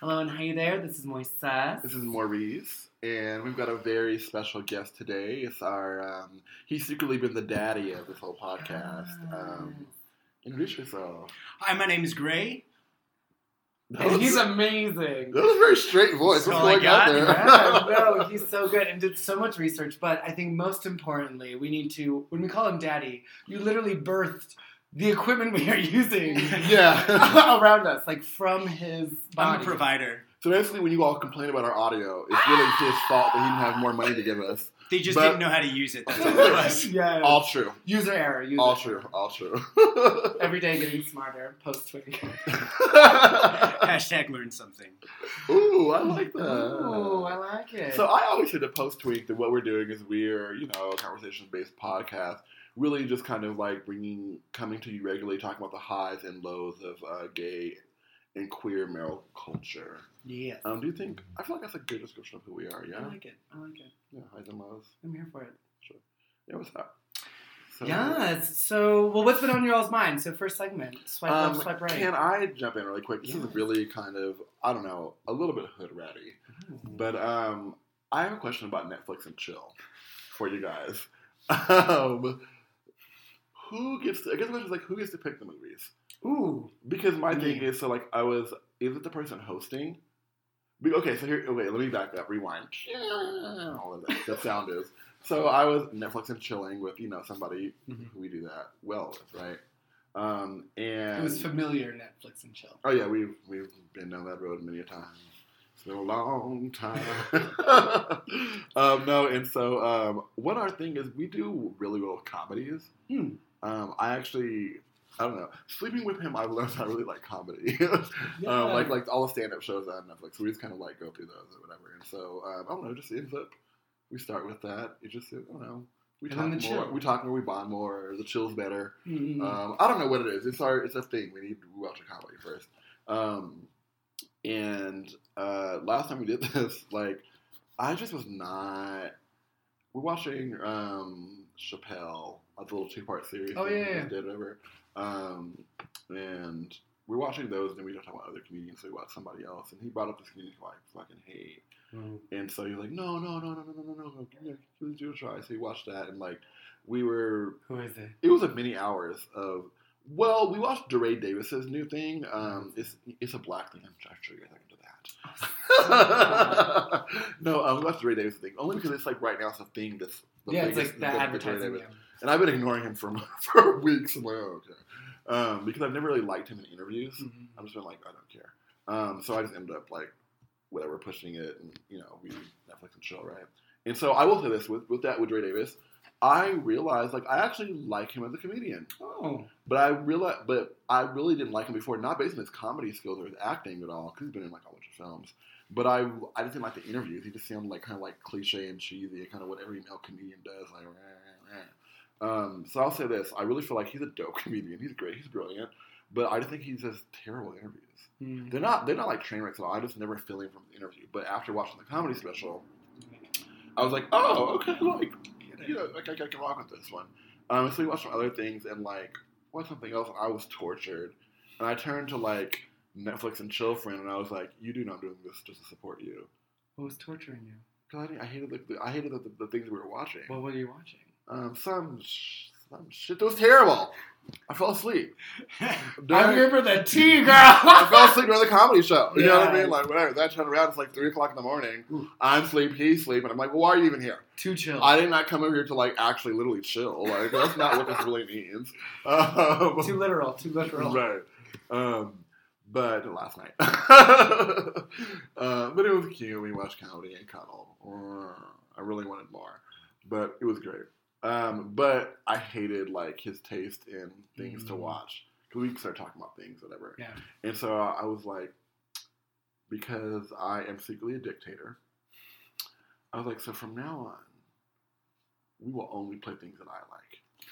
Hello and hi there. This is Moises. This is Maurice, and we've got a very special guest today. It's our um, he's secretly been the daddy of this whole podcast. Um, introduce yourself. Hi, my name is Gray. That and was, he's amazing. that was a very straight voice. That's What's I going on got. there? yeah, no, he's so good and did so much research. But I think most importantly, we need to, when we call him daddy, you literally birthed the equipment we are using yeah. around us, like from his I'm body. a provider. so basically, when you all complain about our audio, it's really ah! his fault that he didn't have more money to give us. They just But- didn't know how to use it. That's what it was. yeah. All true. user error. User All error. true. All true. Every day getting smarter post tweeting. Hashtag learn something. Ooh, I like that. Oh, I like it. So I always say to post tweet that what we're doing is we're, you know, a conversation based podcast, really just kind of like bringing, coming to you regularly, talking about the highs and lows of uh, gay and queer male culture. yes. Um, do you think? I feel like that's a good description of who we are. Yeah. I like it. I like it. yeah, highs and lows. I'm here for it. Sure. Yeah, what's up? So, Yes. So, well, what's been on your all's mind? So, first segment, swipe Um, left, swipe right. Can I jump in really quick? This Yes. is really kind of, I don't know, a little bit hood ratty. But um, I have a question about Netflix and chill for you guys. Um, who gets? To, I guess the question is like, who gets to pick the movies? Ooh. Because my thing is, so like, I was. Is it the person hosting? Okay, so here. Okay, let me back up. Rewind. All of that. That sound is. So I was Netflix and chilling with you know somebody Mhm. who we do that well with, right? Um, and It was familiar Netflix and chill. Oh yeah, we've we've been down that road many a time. It's been a long time. um, no, and so um, what our thing is, we do really well with comedies. Hmm. Um, I actually, I don't know, sleeping with him, I've learned I really like comedy. Yeah. um, like like all the stand up shows on Netflix, we just kind of like go through those or whatever. And so um, I don't know, just ends up we start with that. It just I don't know. We And talk more. chill. We talk more. We bond more. The chill's better. Mhm. Um, I don't know what it is. It's our it's a thing. We need to watch a comedy first. Um, and uh, last time we did this, like I just was not. We're watching um, Chappelle, a little two part series. Oh, yeah, yeah. Did whatever. Um, and we're watching those, and then we don't talk about other comedians. So we watch somebody else, and he brought up this comedian who I fucking hate. And so you're like, no, no, no, no, no, no, no, no, give me a, give try. So we watched that, and like we were Who is it? it was a many hours of well, we watched DeRay Davis's new thing. Um, it's it's a black thing. I'm trying to get into that. no, um, we watched DeRay Davis thing only because it's like right now it's a thing that's yeah, it's like the the- the advertising. And I've been ignoring him for for weeks. I'm like, oh, okay, um, because I've never really liked him in interviews. Mhm. I've just been like, I don't care. Um, so I just ended up like, whatever, pushing it, and you know, we Netflix and chill, right? And so I will say this with with that with DeRay Davis, I realized like I actually like him as a comedian, Oh. but I realized, but I really didn't like him before, not based on his comedy skills or his acting at all, because he's been in like a bunch of films. But I I just didn't like the interviews. He just sounded like kind of like cliche and cheesy, kind of what every male comedian does, like. Rah, rah, rah. Um, so I'll say this: I really feel like he's a dope comedian. He's great. He's brilliant. But I just think he does terrible interviews. Mm. They're not they're not like train wrecks at all. I just never feel him from the interview. But after watching the comedy special, I was like, oh, okay, like you know, like I, I can rock with this one. Um, so we watched some other things and like watched something else. I was tortured, and I turned to like Netflix and chill friend, and I was like, you do know I'm doing this just to support you. What was torturing you? Cause I, I hated the, I hated the, the, the things we were watching. Well, what were you watching? Um, some sh- some shit that was terrible. I fell asleep. I During- remember the tea girl. I fell asleep during the comedy show. You know what I mean? Like whatever. Then I turn around, it's like three o'clock in the morning. Ooh. I'm asleep, he's asleep, and I'm like, well, why are you even here? Too chill. I did not come over here to like actually literally chill. Like that's not what this really means. Um, too literal. Too literal. right. Um, but last night. uh, but it was cute. We watched comedy and cuddle. I really wanted more, but it was great. Um, but I hated like his taste in things to Mm. watch. Cause we start talking about things, whatever. Yeah. And so I was like, because I am secretly a dictator, I was like, so from now on, we will only play things that I like.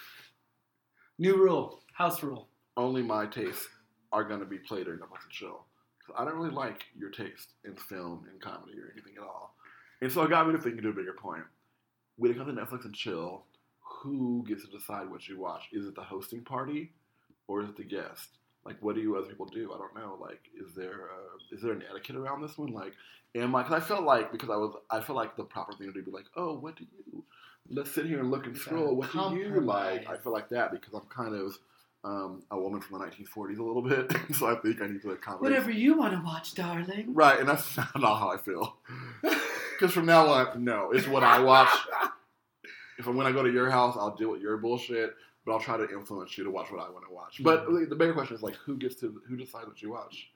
New rule. House rule. Only my tastes are going to be played during Netflix and chill. So I don't really like your taste in film and comedy or anything at all. And so it got me to thinking to a bigger point. When it comes to Netflix and chill, who gets to decide what you watch? Is it the hosting party or is it the guest? like what do you other people do? I don't know. Like, is there uh, is there an etiquette around this one? Like, am I? Because I felt like because I was I felt like the proper thing to be like, oh, what do you? Let's sit here and look and scroll. What do you like? I feel like that because I'm kind of um, a woman from the 1940s a little bit, so I think I need to accommodate. Whatever you want to watch, darling. Right, and that's not how I feel. Because from now on, no, it's what I watch. If I'm when I go to your house, I'll deal with your bullshit, but I'll try to influence you to watch what I want to watch. But Mm-hmm. the bigger question is like, who gets to who decides what you watch?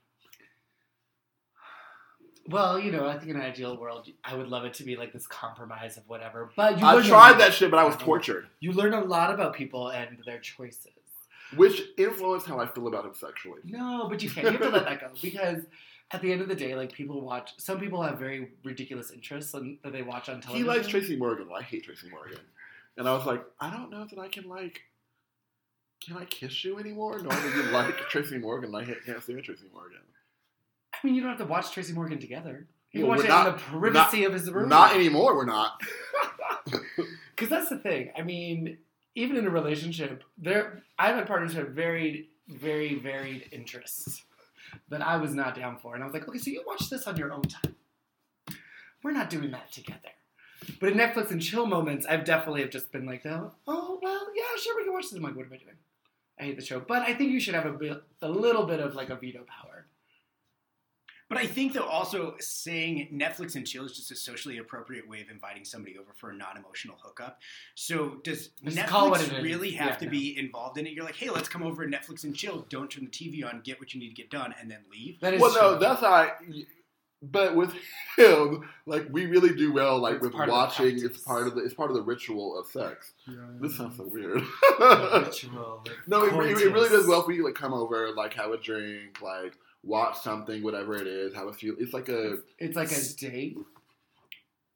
Well, you know, I think in an ideal world, I would love it to be like this compromise of whatever. But you I tried that shit, but I was tortured, You learn a lot about people and their choices. which influenced how I feel about him sexually. No, but you can't. You have to let that go because at the end of the day, like people watch. Some people have very ridiculous interests on, that they watch on television. He likes Tracy Morgan. Well, I hate Tracy Morgan, and I was like, I don't know that I can like. Can I kiss you anymore? Knowing that you like Tracy Morgan, I can't stand Tracy Morgan. I mean, you don't have to watch Tracy Morgan together. You can watch it in not- the privacy of his room. Not anymore. We're not. Because that's the thing. I mean, even in a relationship, there I've had partners who have varied, very varied interests that I was not down for, and I was like, okay, so you watch this on your own time. We're not doing that together. But in Netflix and chill moments, I've definitely have just been like, oh, oh well, yeah, sure, we can watch this. I'm like, what am I doing? I hate the show, but I think you should have a bit, a little bit of like a veto power. But I think though also saying Netflix and chill is just a socially appropriate way of inviting somebody over for a non-emotional hookup. So does Just call it what it Netflix really have Yeah, to no. be involved in it? You're like, hey, let's come over and Netflix and chill. Don't turn the TV on. Get what you need to get done, and then leave. That is well, no, true. that's not. But with him, like we really do well, like It's with part of the watching. It's part of the. It's part of the ritual of sex. This sounds so weird. Ritual, like no, it, it, it really does coitus. well for you. Like come over, like have a drink, like watch something, whatever it is. Have a few. It's like a. It's like a date.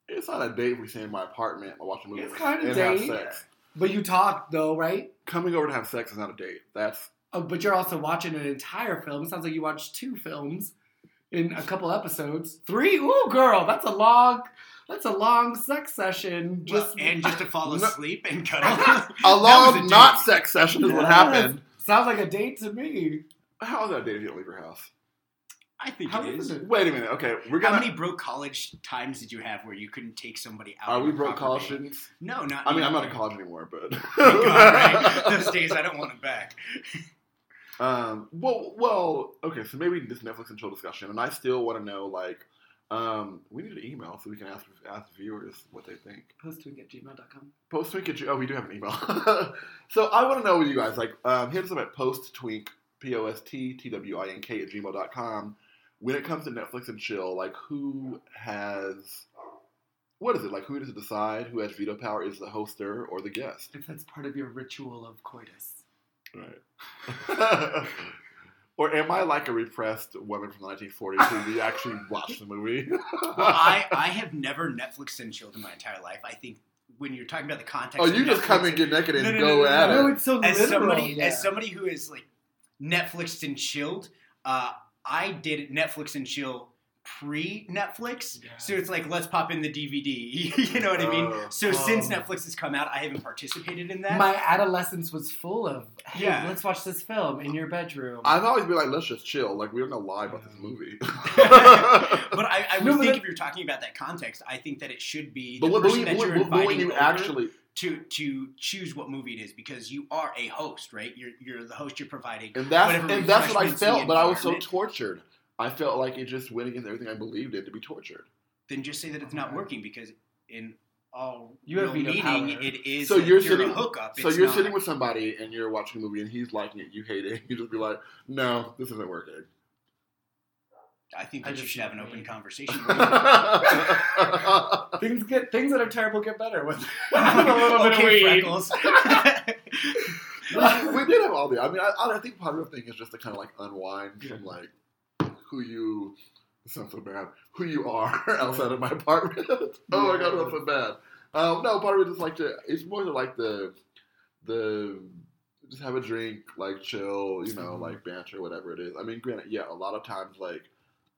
It's not a date. if We stay in my apartment, I watch a movie, It's kind of and have date. sex. But you talk though, right? Coming over to have sex is not a date. That's Oh, but you're also watching an entire film. It sounds like you watched two films in a couple episodes. Three? Ooh, girl, that's a long, that's a long sex session. Well, Just and just to fall No. asleep and cut off. a long date. not sex session is what happened. sounds like a date to me. How is that a date if you don't leave your house? I think How it is is. it? Wait a minute. Okay, we're How gonna. many broke college times did you have where you couldn't take somebody out? Are we broke proper college date? students? No, not. I mean, I'm not in college anymore, but. God, right? Those days, I don't want them back. Um, well, well, okay, so maybe this Netflix and chill discussion, and I still want to know, like, um, we need an email so we can ask ask viewers what they think. Posttwink at gmail.com. Post twink at you. Oh, we do have an email. so I want to know with you guys, like, um, hit us up at post twink p o s t t w i n k at gmail.com. When it comes to Netflix and chill, like, who has what is it like? Who does it decide? Who has veto power? Is the hoster or the guest? If that's part of your ritual of coitus. Right. or am I like a repressed woman from the 1940s who we actually watched the movie? Well, I, I have never Netflixed and chilled in my entire life. I think when you're talking about the context, oh, you just Netflix come and get naked and No, no, go no, no, at No, it. it's so as literal. somebody yeah. as somebody who is like Netflixed and chilled, uh, I did Netflix and chill pre Netflix, Yeah. so it's like let's pop in the DVD. you know what I mean? Oh. So since Um, Netflix has come out, I haven't participated in that. My adolescence was full of, hey, Yeah. let's watch this film in your bedroom. I've always been like, let's just chill. Like, we're gonna lie about this movie. but I, I would No, think that- if you're talking about that context, I think that it should be but, the when, but, person when, that you're but when inviting you over actually, to to choose what movie it is because you are a host, right? You're you're the host. You're providing. and that's and that's what I felt, but I was so tortured. I felt like it just went against everything I believed in to be tortured. Then just say that it's not working because in all You have real meeting, power. it is. So you're you're sitting- a hookup. So you're not. sitting with somebody and you're watching a movie and he's liking it, you hate it. You just be like, no, this isn't working. I think I that you should have an agree. open conversation. things get things that are terrible get better with a little bit of okay, weed. freckles. we did have all the. I mean, I, I think part of the thing is just to kind of like unwind from like who you. It sounds so bad. Who you are outside of my apartment. oh my god, that's so bad. Um, no, part of it is like to. It's more to like the the just have a drink, like chill, you know, Mhm. like banter, whatever it is. I mean, granted, yeah, a lot of times like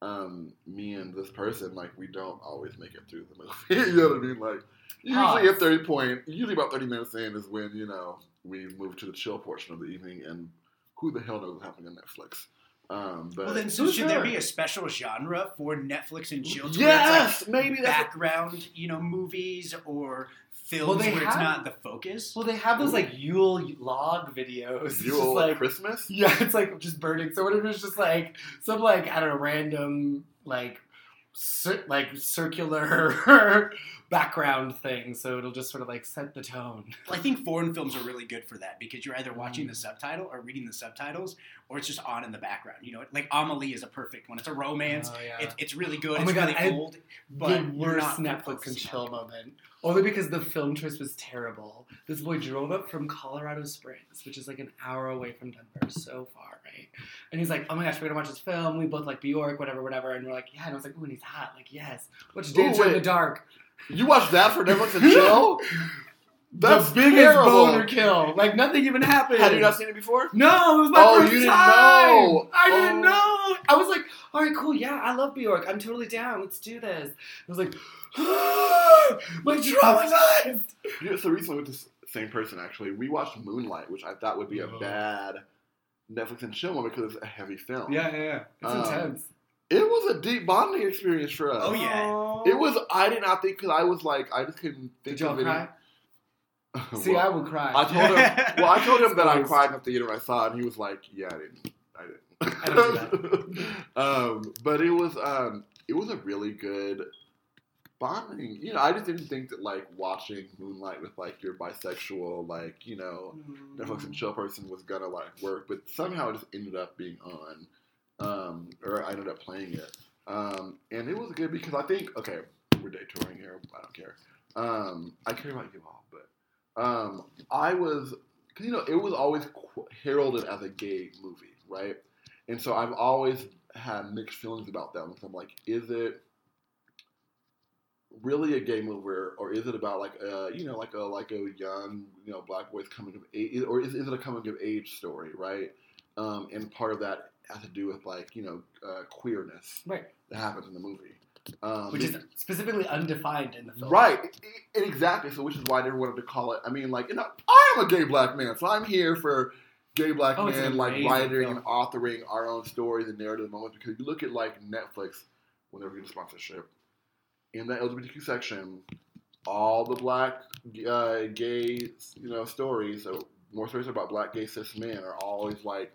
um, me and this person, like we don't always make it through the movie. you know what I mean? Like usually Pause. at thirty point, usually about thirty minutes in is when you know we move to the chill portion of the evening and who the hell knows what's happening on Netflix? Um, but Well, then, so Who's should there her? be a special genre for Netflix and chill? to where it's yes, maybe that's background, you know, movies or films Well, they where it's not the focus. Well, they have those like Yule log videos. It's you just like Christmas. yeah, it's like just burning. So what if it's just like some like I don't know random like cir- like circular background thing. So it'll just sort of like set the tone. Well, I think foreign films are really good for that because you're either watching Mm. the subtitle or reading the subtitles, or it's just on in the background. You know, like Amelie is a perfect one. It's a romance. Oh, yeah. It, it's really good. Oh it's my God, really I- old. But the you're worst not Netflix and focusing chill moment. Only because the film choice was terrible. This boy drove up from Colorado Springs, which is like an hour away from Denver, so far, right? And he's like, "Oh my gosh, we're gonna watch this film. We both like Bjork, whatever, whatever." And we're like, "Yeah." And I was like, "Ooh, and he's hot. Like, yes. Watch Ooh, in the. Dark. You watched that for Netflix and chill? That's the biggest terrible. boner kill. Like nothing even happened. Had you not seen it before? No, it was my Oh, first you didn't time. know. I didn't Oh. know. I was like, all right, cool. Yeah, I love Bjork. I'm totally down. Let's do this. I was like, my traumatized. Yeah, so recently with this same person actually, we watched Moonlight, which I thought would be a Oh. bad Netflix and chill one because it's a heavy film. Yeah, yeah, yeah. It's Um, intense. It was a deep bonding experience for us. Oh, yeah. It was. I did not think because I was like I just couldn't think Did y'all of any. cry? Well, See, I would cry. I told him. Well, I told him that I cried theater. I saw it, and he was like, "Yeah, I didn't. I didn't." I um, but it was. Um, it was a really good bonding. You know, I just didn't think that like watching Moonlight with like your bisexual, like you know, Netflix and chill person was gonna like work, but somehow it just ended up being on, um, or I ended up playing it, um, and it was good because I think okay, we're day touring here. I don't care. Um, I care about you all, but um, I was, cause, you know, it was always heralded as a gay movie, right? And so I've always had mixed feelings about them. So I'm like, is it really a gay movie, or, is it about like a, you know, like a like a young, you know, black boy's coming of age, or is, is it a coming of age story, right? Um, and part of that has to do with like you know uh, queerness Right. that happens in the movie, um, Which is specifically undefined in the film. Right, exactly. So, which is why I never wanted to call it. I mean, like, you know, I am a gay black man, so I'm here for gay black Oh, men, like writing film. and authoring our own stories and narrative moments. Because you look at like Netflix, whenever you get a sponsorship, in the LGBTQ section, all the black uh, gay, you know, stories, so more stories about black gay cis men are always like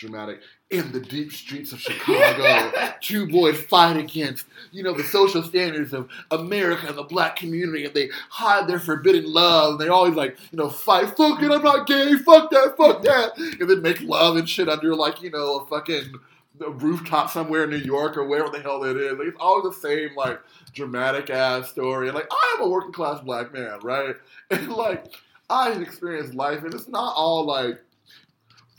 dramatic in the deep streets of Chicago. two boys fight against, you know, the social standards of America and the black community, and they hide their forbidden love. And They always like, you know, fight, fuck it, I'm not gay, fuck that, fuck that, and then make love and shit under like, you know, a fucking rooftop somewhere in New York or wherever the hell it is. Like, it's always the same like dramatic ass story. And like, I am a working class black man, right? And like, I experienced life, and it's not all like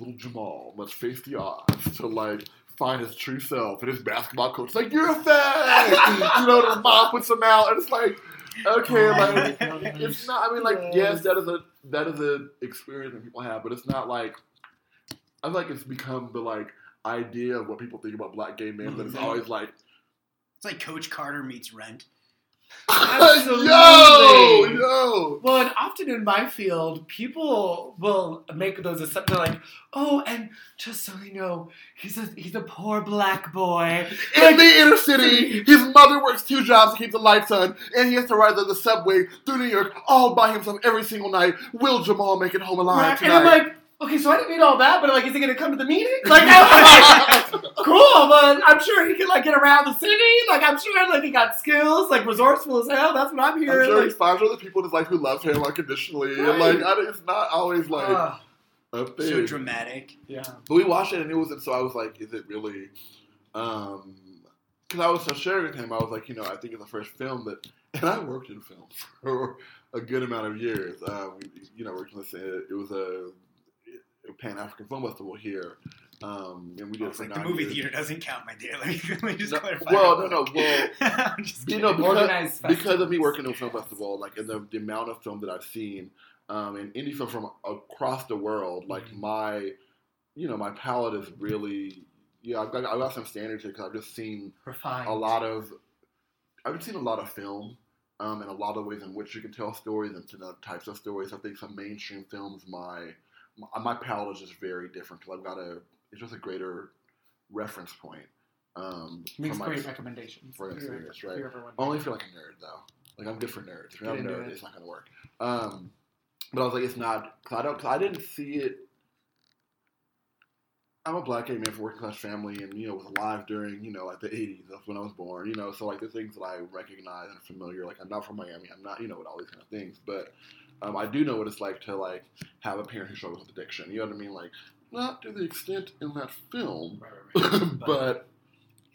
little Jamal must face the odds to like find his true self. And his basketball coach is like, "You're a fag," you know. The mom puts him out, and it's like, okay, like it's not. I mean, like, yes, that is a that is an experience that people have, but it's not like I feel like it's become the like idea of what people think about black gay men. That it's Mhm. always like, It's like Coach Carter meets Rent. Absolutely. yo, yo. Well, and often in my field, people will make those assumptions. They're like, "Oh, and just so you know, he's a he's a poor black boy." In the inner city, his mother works two jobs to keep the lights on, and he has to ride the, the subway through New York all by himself every single night. Will Jamal make it home alive Right? And tonight? I'm like, "Okay, so I didn't need all that, but like, is he gonna come to the meeting?" Like, I like, "Cool, but I'm sure he can like get around the city. Like, I'm sure like he got skills, like resourceful as hell. That's what I'm I'm sure like, he finds other people in his life who love him unconditionally, and like I, it's not always like ah, a thing. So dramatic. yeah. But we watched it, and it was so I was like, is it really? Um, because I was so sharing with him, I was like, you know, I think it's the first film that, and I worked in film for a good amount of years. Um, you know, working with it, it was a, a Pan African Film Festival here, um, and we did I it for like, the movie years. theater doesn't count, my dear. Let me, let me just No, clarify. well, no, no, well, you know, because, because of me working in a film festival, like and the, the amount of film that I've seen, um, and indie film from across the world, like Mhm. my, you know, my palette is really, yeah, I've got, I've got some standards here because I've just seen Refined. a lot of, I've seen a lot of film, um, and a lot of ways in which you can tell stories and to the types of stories. I think some mainstream films, my my, my palette is just very different because I've got a it's just a greater reference point. Um, Makes for my- great recommendations. for experience, if right. Only if you're like a nerd, though. Like I'm good for nerds. If you're not a nerd, it. it's not gonna work. Um, but I was like, it's not. Cause I don't. Cause I didn't see it. I'm a black gay man from a working class family, and you know, was alive during you know like the '80s. That's when I was born. You know, so like the things that I recognize and familiar. Like I'm not from Miami. I'm not. You know, with all these kind of things, but. Um, I do know what it's like to like have a parent who struggles with addiction. You know what I mean? Like, not to the extent in that film, Right, right, right. but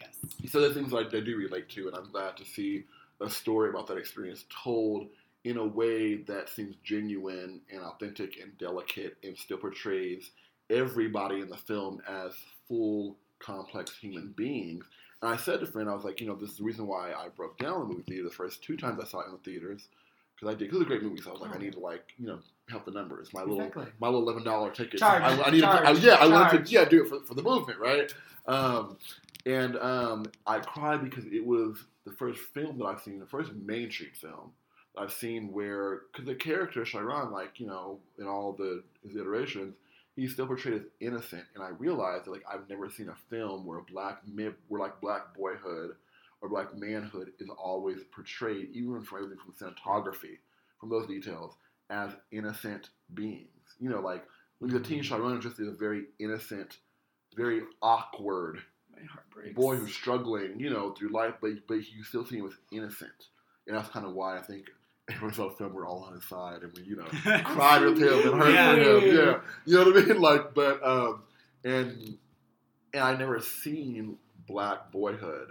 yes. so the things I, I do relate to, and I'm glad to see a story about that experience told in a way that seems genuine and authentic and delicate and still portrays everybody in the film as full, complex human beings. And I said to friend, I was like, you know, this is the reason why I broke down in the movie theater the first two times I saw it in the theaters. Because I did, because it was a great movie. So I was like, I need to like, you know, help the numbers. My little Exactly. my little eleven dollar ticket. Charge, I, I needed to, I, charge, yeah, I wanted to yeah do it for, for the movement, right? Um, and um, I cried because it was the first film that I've seen, the first mainstream film that I've seen where because the character Chiron, like you know, in all the his iterations, he's still portrayed as innocent, and I realized that like I've never seen a film where black mid, where like black boyhood or black manhood is always portrayed, even from everything from cinematography, from those details, as innocent beings. You know, like when the teen Chiron is just a very innocent, very awkward My heart breaks. boy who's struggling, you know, through life, but but you still see him as innocent, and that's kind of why I think everyone saw the film. We're all on his side, and we, you know, cried with him and hurt Yeah. for him. Yeah, you know what I mean? Like, but um, and and I never seen black boyhood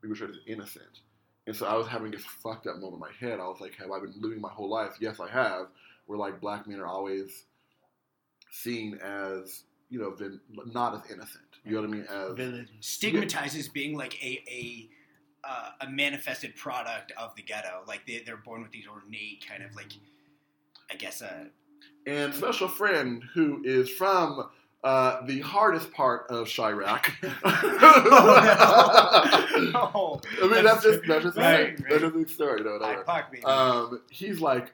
be portrayed as innocent, and so I was having this fucked up moment in my head. I was like, have I been living my whole life? Yes, I have. Where like black men are always seen as you know, been not as innocent. You know what I mean? As Villain. stigmatizes being like a a uh, a manifested product of the ghetto. Like they they're born with these ornate kind of like, I guess uh and special friend who is from uh, the hardest part of Chiraq. I mean, that's just that's just Right, that's right. just the story, no. Park. Um, he's like,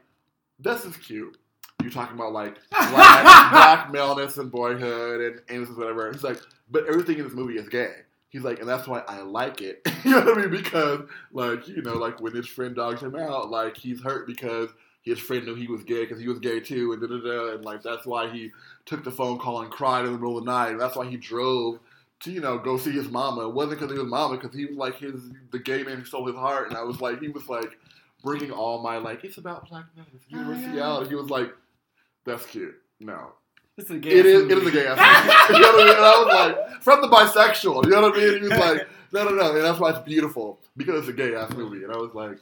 this is cute. You talking about like black, black maleness and boyhood and innocence, whatever. He's like, but everything in this movie is gay. He's like, and that's why I like it. you know what I mean? Because like, you know, like when his friend dogs him out, like he's hurt because his friend knew he was gay because he was gay too, and da da da, and like that's why he took the phone call and cried in the middle of the night. And that's why he drove to you know go see his mama. It wasn't because he was mama, because he was like his the gay man who stole his heart. And I was like, he was like bringing all my like it's about black men, it's Oh, universality. He was like, that's cute. No, This is a gay it is. movie. It is a gay ass movie. you know what I mean? And I was like, from the bisexual. You know what I mean? He was like, no, no, no. And that's why it's beautiful because it's a gay ass movie. And I was like,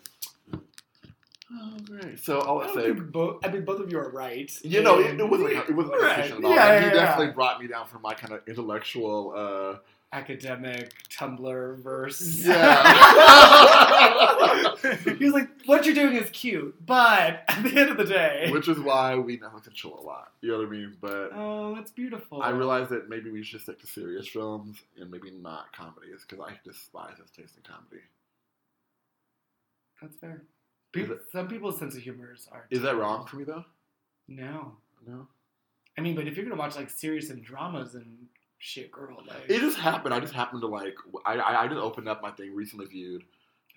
oh great. So all I I say. I mean, both of you are right. You know, it, it wasn't it wasn't Right. at all. Yeah, Like, yeah, he yeah. definitely brought me down from my kind of intellectual. Uh, academic Tumblr verse. yeah, he was like, "What you're doing is cute, but at the end of the day, which is why we Netflix and chill a lot. You know what I mean? But oh, that's beautiful." I realized that maybe we should stick to serious films and maybe not comedies because I despise his taste in comedy. that's fair. People, some people's sense of humor is art. Is that wrong for me though? No, No. I mean, but if you're gonna watch like serious and dramas and shit, girl, like It just happened. I just happened to like. I I, I just opened up my thing recently viewed.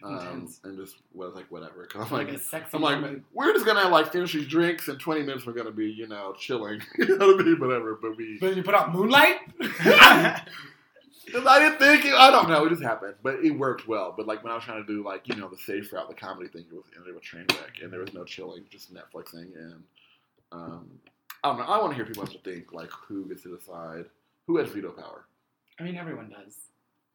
Um, and just was like whatever because I'm like, like a sexy I'm like, woman. we're just gonna like finish these drinks in 20 minutes. We're gonna be, you know, chilling. you know what I mean? Whatever. But we, But you put out Moonlight. Cause I didn't think it, I don't know. It just happened, but it worked well. But like when I was trying to do like you know the safe route, the comedy thing, it was ended with train wreck, and there was no chilling, just Netflixing, and um, I don't know. I want to hear people have to think like who gets to decide who has veto power. I mean, everyone does.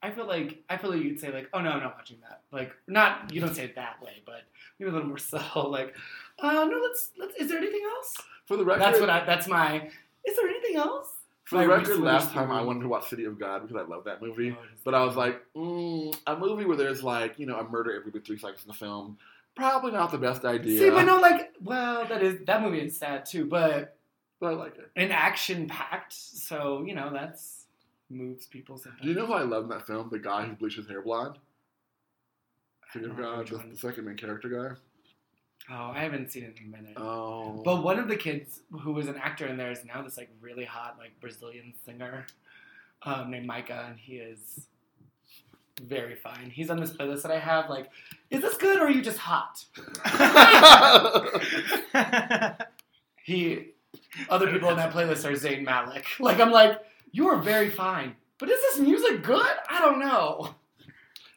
I feel like I feel like you'd say like, "Oh no, I'm not watching that." Like, not you don't say it that way, but maybe a little more subtle. Like, uh, no, let's let's. Is there anything else? For the record, That's what I. That's my. Is there anything else? For the record, last time I movie. wanted to watch City of God because I love that movie. Oh, But I was like, mm, a movie where there's like, you know, a murder every three seconds in the film, probably not the best idea. See, but no, like, well, that is that movie is sad too, but but I like it. an action packed, so you know that's moves people sometimes. Do you know who I love in that film? The guy who bleached his hair blonde. City of I don't know God, the, the second main character guy. Oh, I haven't seen it in a minute. Oh, But one of the kids who was an actor in there is now this like really hot like Brazilian singer um, named Micah, and he is very fine. He's on this playlist that I have. Like, is this good or are you just hot? He, other people in that playlist are Zayn Malik. Like, I'm like, you are very fine, but is this music good? I don't know.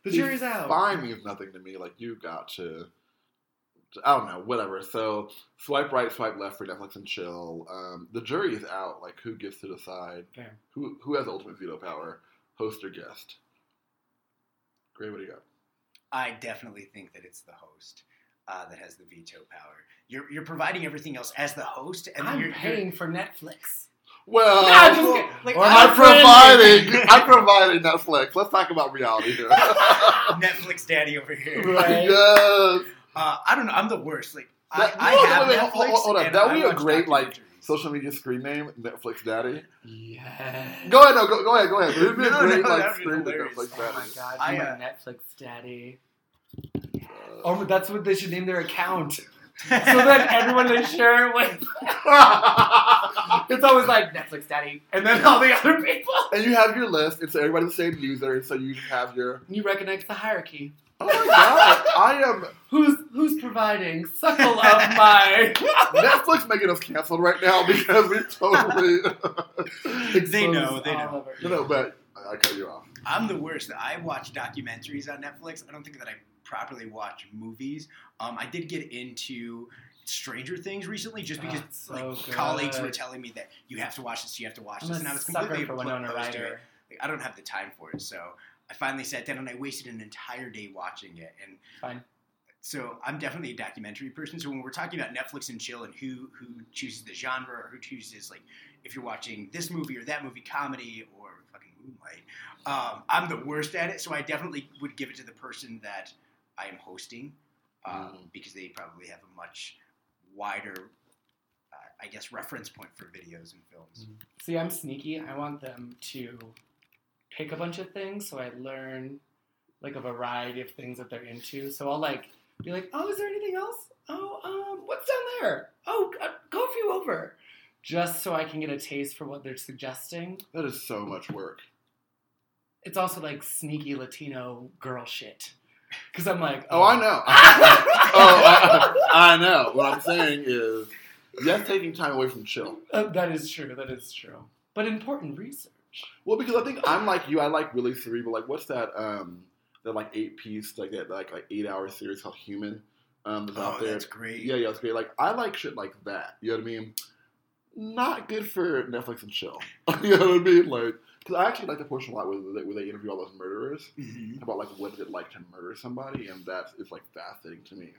The jury's out. Fine means nothing to me. Like you got to, I don't know, whatever. So swipe right, swipe left for Netflix and chill. Um, the jury is out. Like who gets to decide Fair. who who has ultimate veto power, host or guest? Great, what do you got? I definitely think that it's the host uh, that has the veto power. You're you're providing everything else as the host, and then I'm you're, paying for Netflix. Well, No, I'm just kidding. Like, or I'm I'm providing. I'm providing Netflix. Let's talk about reality here. Netflix daddy over here. Right. yes. Uh, I don't know. I'm the worst. Like That- I, I no, have wait, wait, Netflix. hold- hold on. and That would be a great, like. Social media screen name, Netflix Daddy. Yes. Go ahead, no, go, go ahead, go ahead. It would be a great no, like screen hilarious. Netflix Daddy. Oh my Daddy. god, I, I'm uh, a Netflix daddy. Uh, Oh, that's what they should name their account. so then everyone they share it with, it's always like Netflix daddy, and then all the other people. and you have your list, and so everybody's the same user, and so you have your. You recognize the hierarchy. Oh my god, I am Who's who's providing suckle of my? Netflix making us canceled right now because we totally. They know, they know. no, no, but I cut you off. I'm the worst. I watch documentaries on Netflix. I don't think that I properly watch movies. Um, I did get into Stranger Things recently, just because it's so like good. colleagues were telling me that you have to watch this, you have to watch I'm this, a and I was sucker completely for opposed Winona to it. Ryder. Like, I don't have the time for it, so I finally sat down and I wasted an entire day watching it. And Fine. so I'm definitely a documentary person. So when we're talking about Netflix and chill and who who chooses the genre or who chooses like if you're watching this movie or that movie, comedy or fucking Moonlight, um, I'm the worst at it. So I definitely would give it to the person that I am hosting um, Mm. because they probably have a much wider, uh, I guess, reference point for videos and films. See, I'm sneaky. I want them to pick a bunch of things so I learn like a variety of things that they're into. So I'll like be like, oh, is there anything else? Oh, um, what's down there? Oh, uh, go a few over. Just so I can get a taste for what they're suggesting. That is so much work. It's also like sneaky Latino girl shit. Because I'm like, Oh, I know. oh, I, I know. What I'm saying is, yes, taking time away from chill. Uh, that is true. That is true. But important research. Well, because I think I'm like you. I like really cerebral. Like, what's that? Um, that like eight piece, like that, like like eight hour series called Human. Um, that's Oh, out there. that's great. Yeah, yeah, it's great. Like, I like shit like that. You know what I mean? Not good for Netflix and chill. you know what I mean? Like, because I actually like the portion a lot where they, where they interview all those murderers Mhm. about like what is it like to murder somebody, and that is it's like fascinating to me.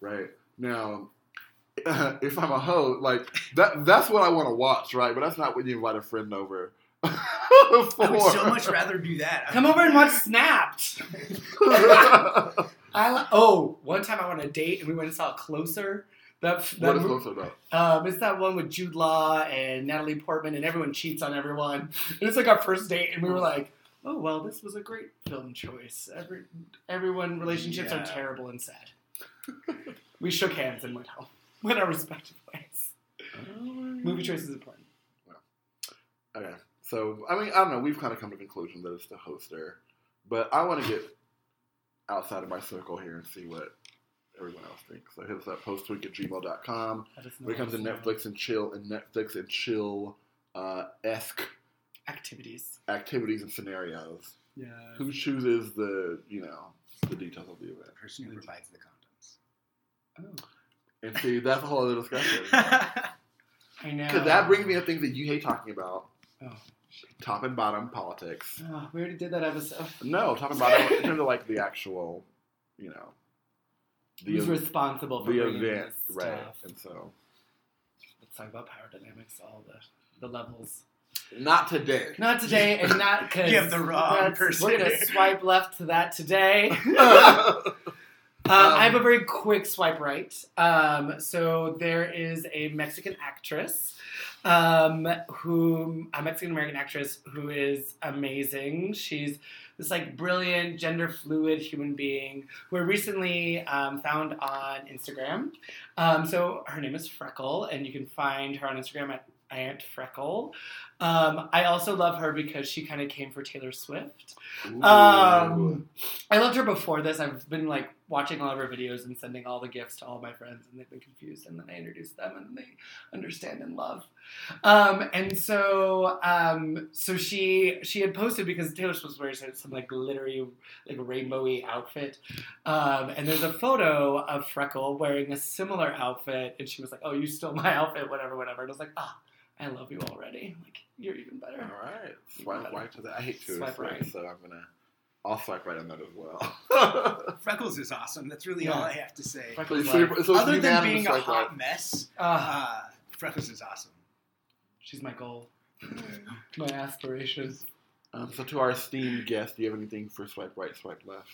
Right now, if I'm a hoe, like that, that's what I want to watch, right? But that's not when you invite a friend over. I would so much rather do that. Come over and watch Snapped. I li- oh, one time I went on a date and we went and saw Closer. That, that what is mo- also about? um, it's that one with Jude Law and Natalie Portman, and everyone cheats on everyone. And it's like our first date, and we were like, "Oh well, this was a great film choice. Every everyone relationships Yeah. are terrible and sad." we shook hands and went home, went our respective ways. Movie choice is important. Okay, so I mean, I don't know. We've kind of come to the conclusion that it's the hoster, but I want to get outside of my circle here and see what everyone else thinks. So hit us up posttwink at gmail.com. When it comes to Netflix and chill and Netflix and chill uh, esque activities. activities and scenarios, Yeah. who chooses the you know the details of the event? The person who provides the condoms. Oh. And see, that's a whole other discussion. I know. Because that brings me to things that you hate talking about. Oh. Top and bottom politics. Oh, we already did that episode. No, top and bottom in terms of like the actual, you know, the Who's ev- responsible for the bringing event, this right? stuff? And so, Let's talk about power dynamics, all the the levels. not today. Not today, and not because You have the wrong person We're gonna swipe left to that today. Um, um, I have a very quick swipe right. Um, so there is a Mexican actress, um, who a Mexican American actress who is amazing. She's this like brilliant gender fluid human being who I recently um, found on Instagram. Um, so her name is Freckle, and you can find her on Instagram at Aunt Freckle. Um, I also love her because she kind of came for Taylor Swift. Um, I loved her before this. I've been like watching all of her videos and sending all the gifts to all my friends, and they've been confused. And then I introduced them, and they understand and love. Um, and so, um, so she she had posted because Taylor Swift wears some like glittery, like rainbowy outfit, um, and there's a photo of Freckle wearing a similar outfit, and she was like, "Oh, you stole my outfit, whatever, whatever." And I was like, "Ah, I love you already. Like you're even better." All right, swipe right to that. I hate to Swipe swipe right. so I'm gonna. I'll swipe right on that as well. Freckles is awesome. That's really Yeah. all I have to say. Freckle's so, like, so Other than being a hot right. mess, ah, uh, Freckles is awesome. she's my goal, my aspirations. Um, so to our esteemed guest, do you have anything for swipe right, swipe left?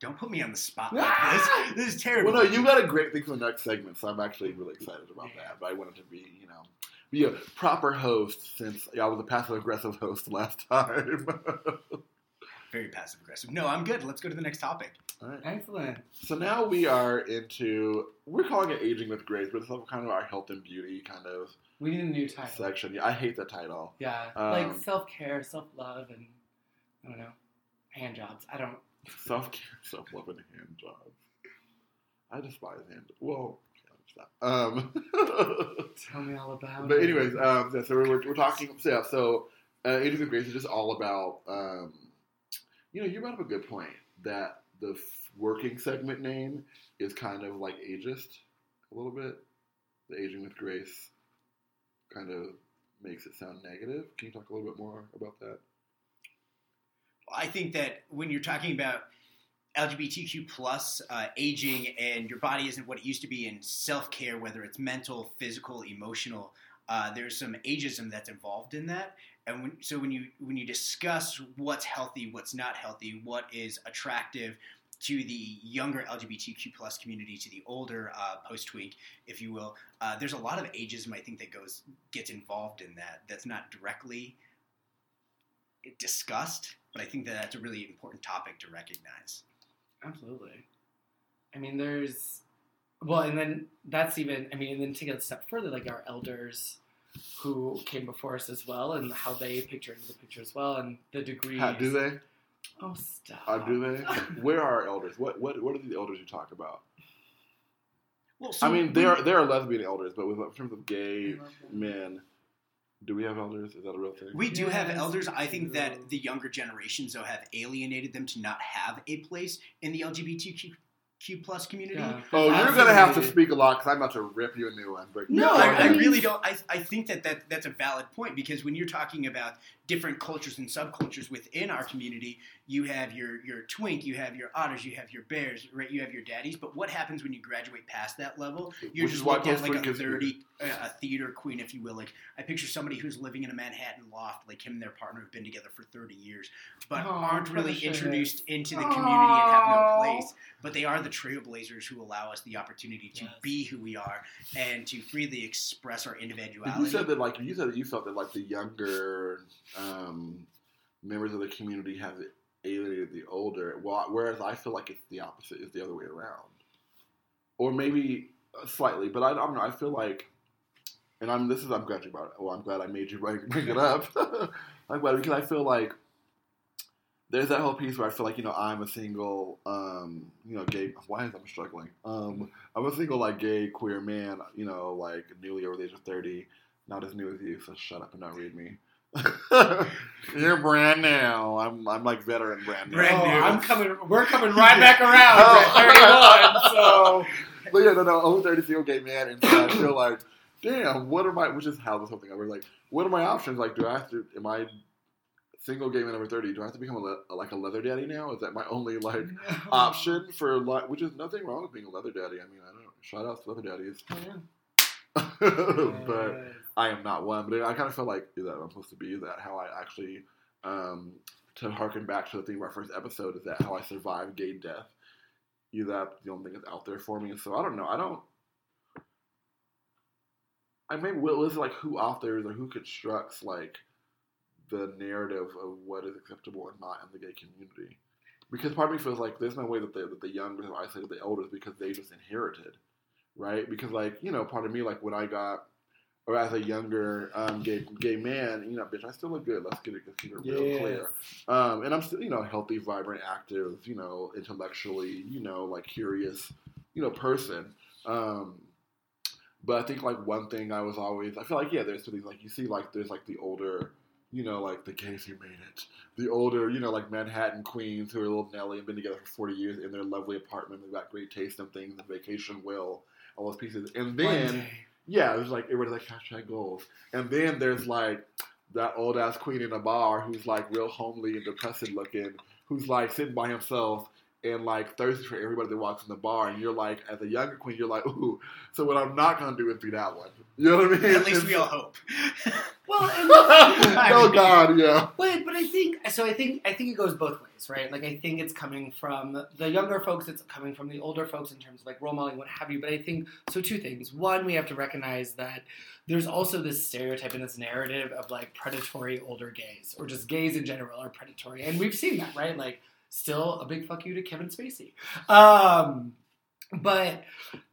Don't put me on the spot like Ah! this. This is terrible. Well, no, you got a great thing for the next segment, so I'm actually really excited about that. But I wanted to be, you know, be a proper host since I was a passive aggressive host last time. Very passive aggressive. No, I'm good. Let's go to the next topic. All right. Excellent. So now we are into we're calling it aging with grace, but it's kind of our health and beauty kind of We need a new title. section. Yeah, I hate that title. Yeah, Um, like self care, self love, and I don't know, hand jobs. I don't. Self care, self love, and hand jobs. I despise hand. Well, yeah, stop. Um, Tell me all about but it. But anyways, um, yeah, so we're, we're talking. So, yeah, so uh, aging with grace is just all about. Um, you know, you brought up a good point that the f- working segment name is kind of like ageist a little bit. The aging with grace kind of makes it sound negative. Can you talk a little bit more about that? I think that when you're talking about LGBTQ plus uh, aging and your body isn't what it used to be, in self care, whether it's mental, physical, emotional, uh, there's some ageism that's involved in that. And when, so when you when you discuss what's healthy, what's not healthy, what is attractive to the younger LGBTQ plus community, to the older uh, post twink, if you will, uh, there's a lot of ageism I think that goes gets involved in that. That's not directly discussed, but I think that that's a really important topic to recognize. Absolutely. I mean, there's well, and then that's even. I mean, and then take it a step further, like our elders who came before us as well, and how they picture into the picture as well, and the degree. How, do they? Oh, stop. Uh, do they? Where are our elders? What what what are the elders you talk about? Well, I mean, there are there are lesbian elders, but with, in terms of gay men, do we have elders? Is that a real thing? We do have elders. I think true. that the younger generations, though, have alienated them to not have a place in the LGBTQ Q plus community. Yeah. oh, you're gonna have to speak a lot because I'm about to rip you a new one. But No, No, I, I I really don't. I, I think that, that that's a valid point because when you're talking about different cultures and subcultures within our community, you have your your twink, you have your otters, you have your bears, right? You have your daddies. But what happens when you graduate past that level? You're Which just is why looked at like a thirty, uh, a theater queen, if you will. Like I picture somebody who's living in a Manhattan loft, like him and their partner have been together for thirty years, but Aw, aren't really precious. introduced into the community and have no place. But they are the trailblazers who allow us the opportunity to Yes. be who we are and to freely express our individuality. you said that like you said that you felt that like the younger um, members of the community have alienated the older. Whereas I feel like it's the opposite. It's the other way around, or maybe slightly. But I, I don't know. I feel like, and I'm this is I'm glad you brought it. Well, I'm glad I made you bring, bring it up. I'm glad because I feel like there's that whole piece where I feel like you know I'm a single, um, you know, gay. Why is I'm struggling? Um, I'm a single like gay queer man, you know, like newly over the age of thirty, not as new as you. So shut up and don't read me. You're brand new. I'm I'm like veteran brand new. Brand oh, new. I'm coming. We're coming right back around. Oh. at 31. So But yeah, no, no, over thirty single gay man, and I feel like, damn, what are my? Which is how this whole thing. I was like, what are my options? Like, do I have to? Am I single gay man number thirty? Do I have to become a le- like a leather daddy now? Is that my only like option for like? Which is nothing wrong with being a leather daddy. I mean, I don't. Shout out to leather daddies. but Yes. I am not one. But I kind of feel like is that I'm supposed to be. Is that how I actually, um, to harken back to the of our first episode, is that how I survived gay death? Is that the only thing that's out there for me? So I don't know. I don't. I maybe will is like who authors or who constructs like the narrative of what is acceptable or not in the gay community. Because part of me feels like there's no way that the, that the younger have isolated the elders because they just inherited, right? Because like you know, part of me like when I got or as a younger um, gay gay man, you know, bitch, I still look good. Let's get it, let's keep it real Yes. clear. Um, and I'm still, you know, healthy, vibrant, active, you know, intellectually, you know, like curious, you know, person. Um, but I think like one thing I was always, I feel like yeah, there's these like you see like there's like the older, you know, like the gays who made it, the older, you know, like Manhattan queens who are little Nelly and been together for 40 years in their lovely apartment. They've got great taste in things, and vacation will, all those pieces, and then. Yeah, there's like everybody's like hashtag goals, and then there's like that old ass queen in a bar who's like real homely and depressing looking, who's like sitting by himself and like thirsty for everybody that walks in the bar, and you're like, as a younger queen, you're like, ooh. So what I'm not gonna do is be that one. You know what I mean? At least we all hope. Well, and oh God, yeah. But but I think so. I think I think it goes both ways, right? Like I think it's coming from the younger folks. It's coming from the older folks in terms of like role modeling, what have you. But I think so. Two things. One, we have to recognize that there's also this stereotype and this narrative of like predatory older gays, or just gays in general are predatory, and we've seen that, right? Like still a big fuck you to Kevin Spacey. Um, but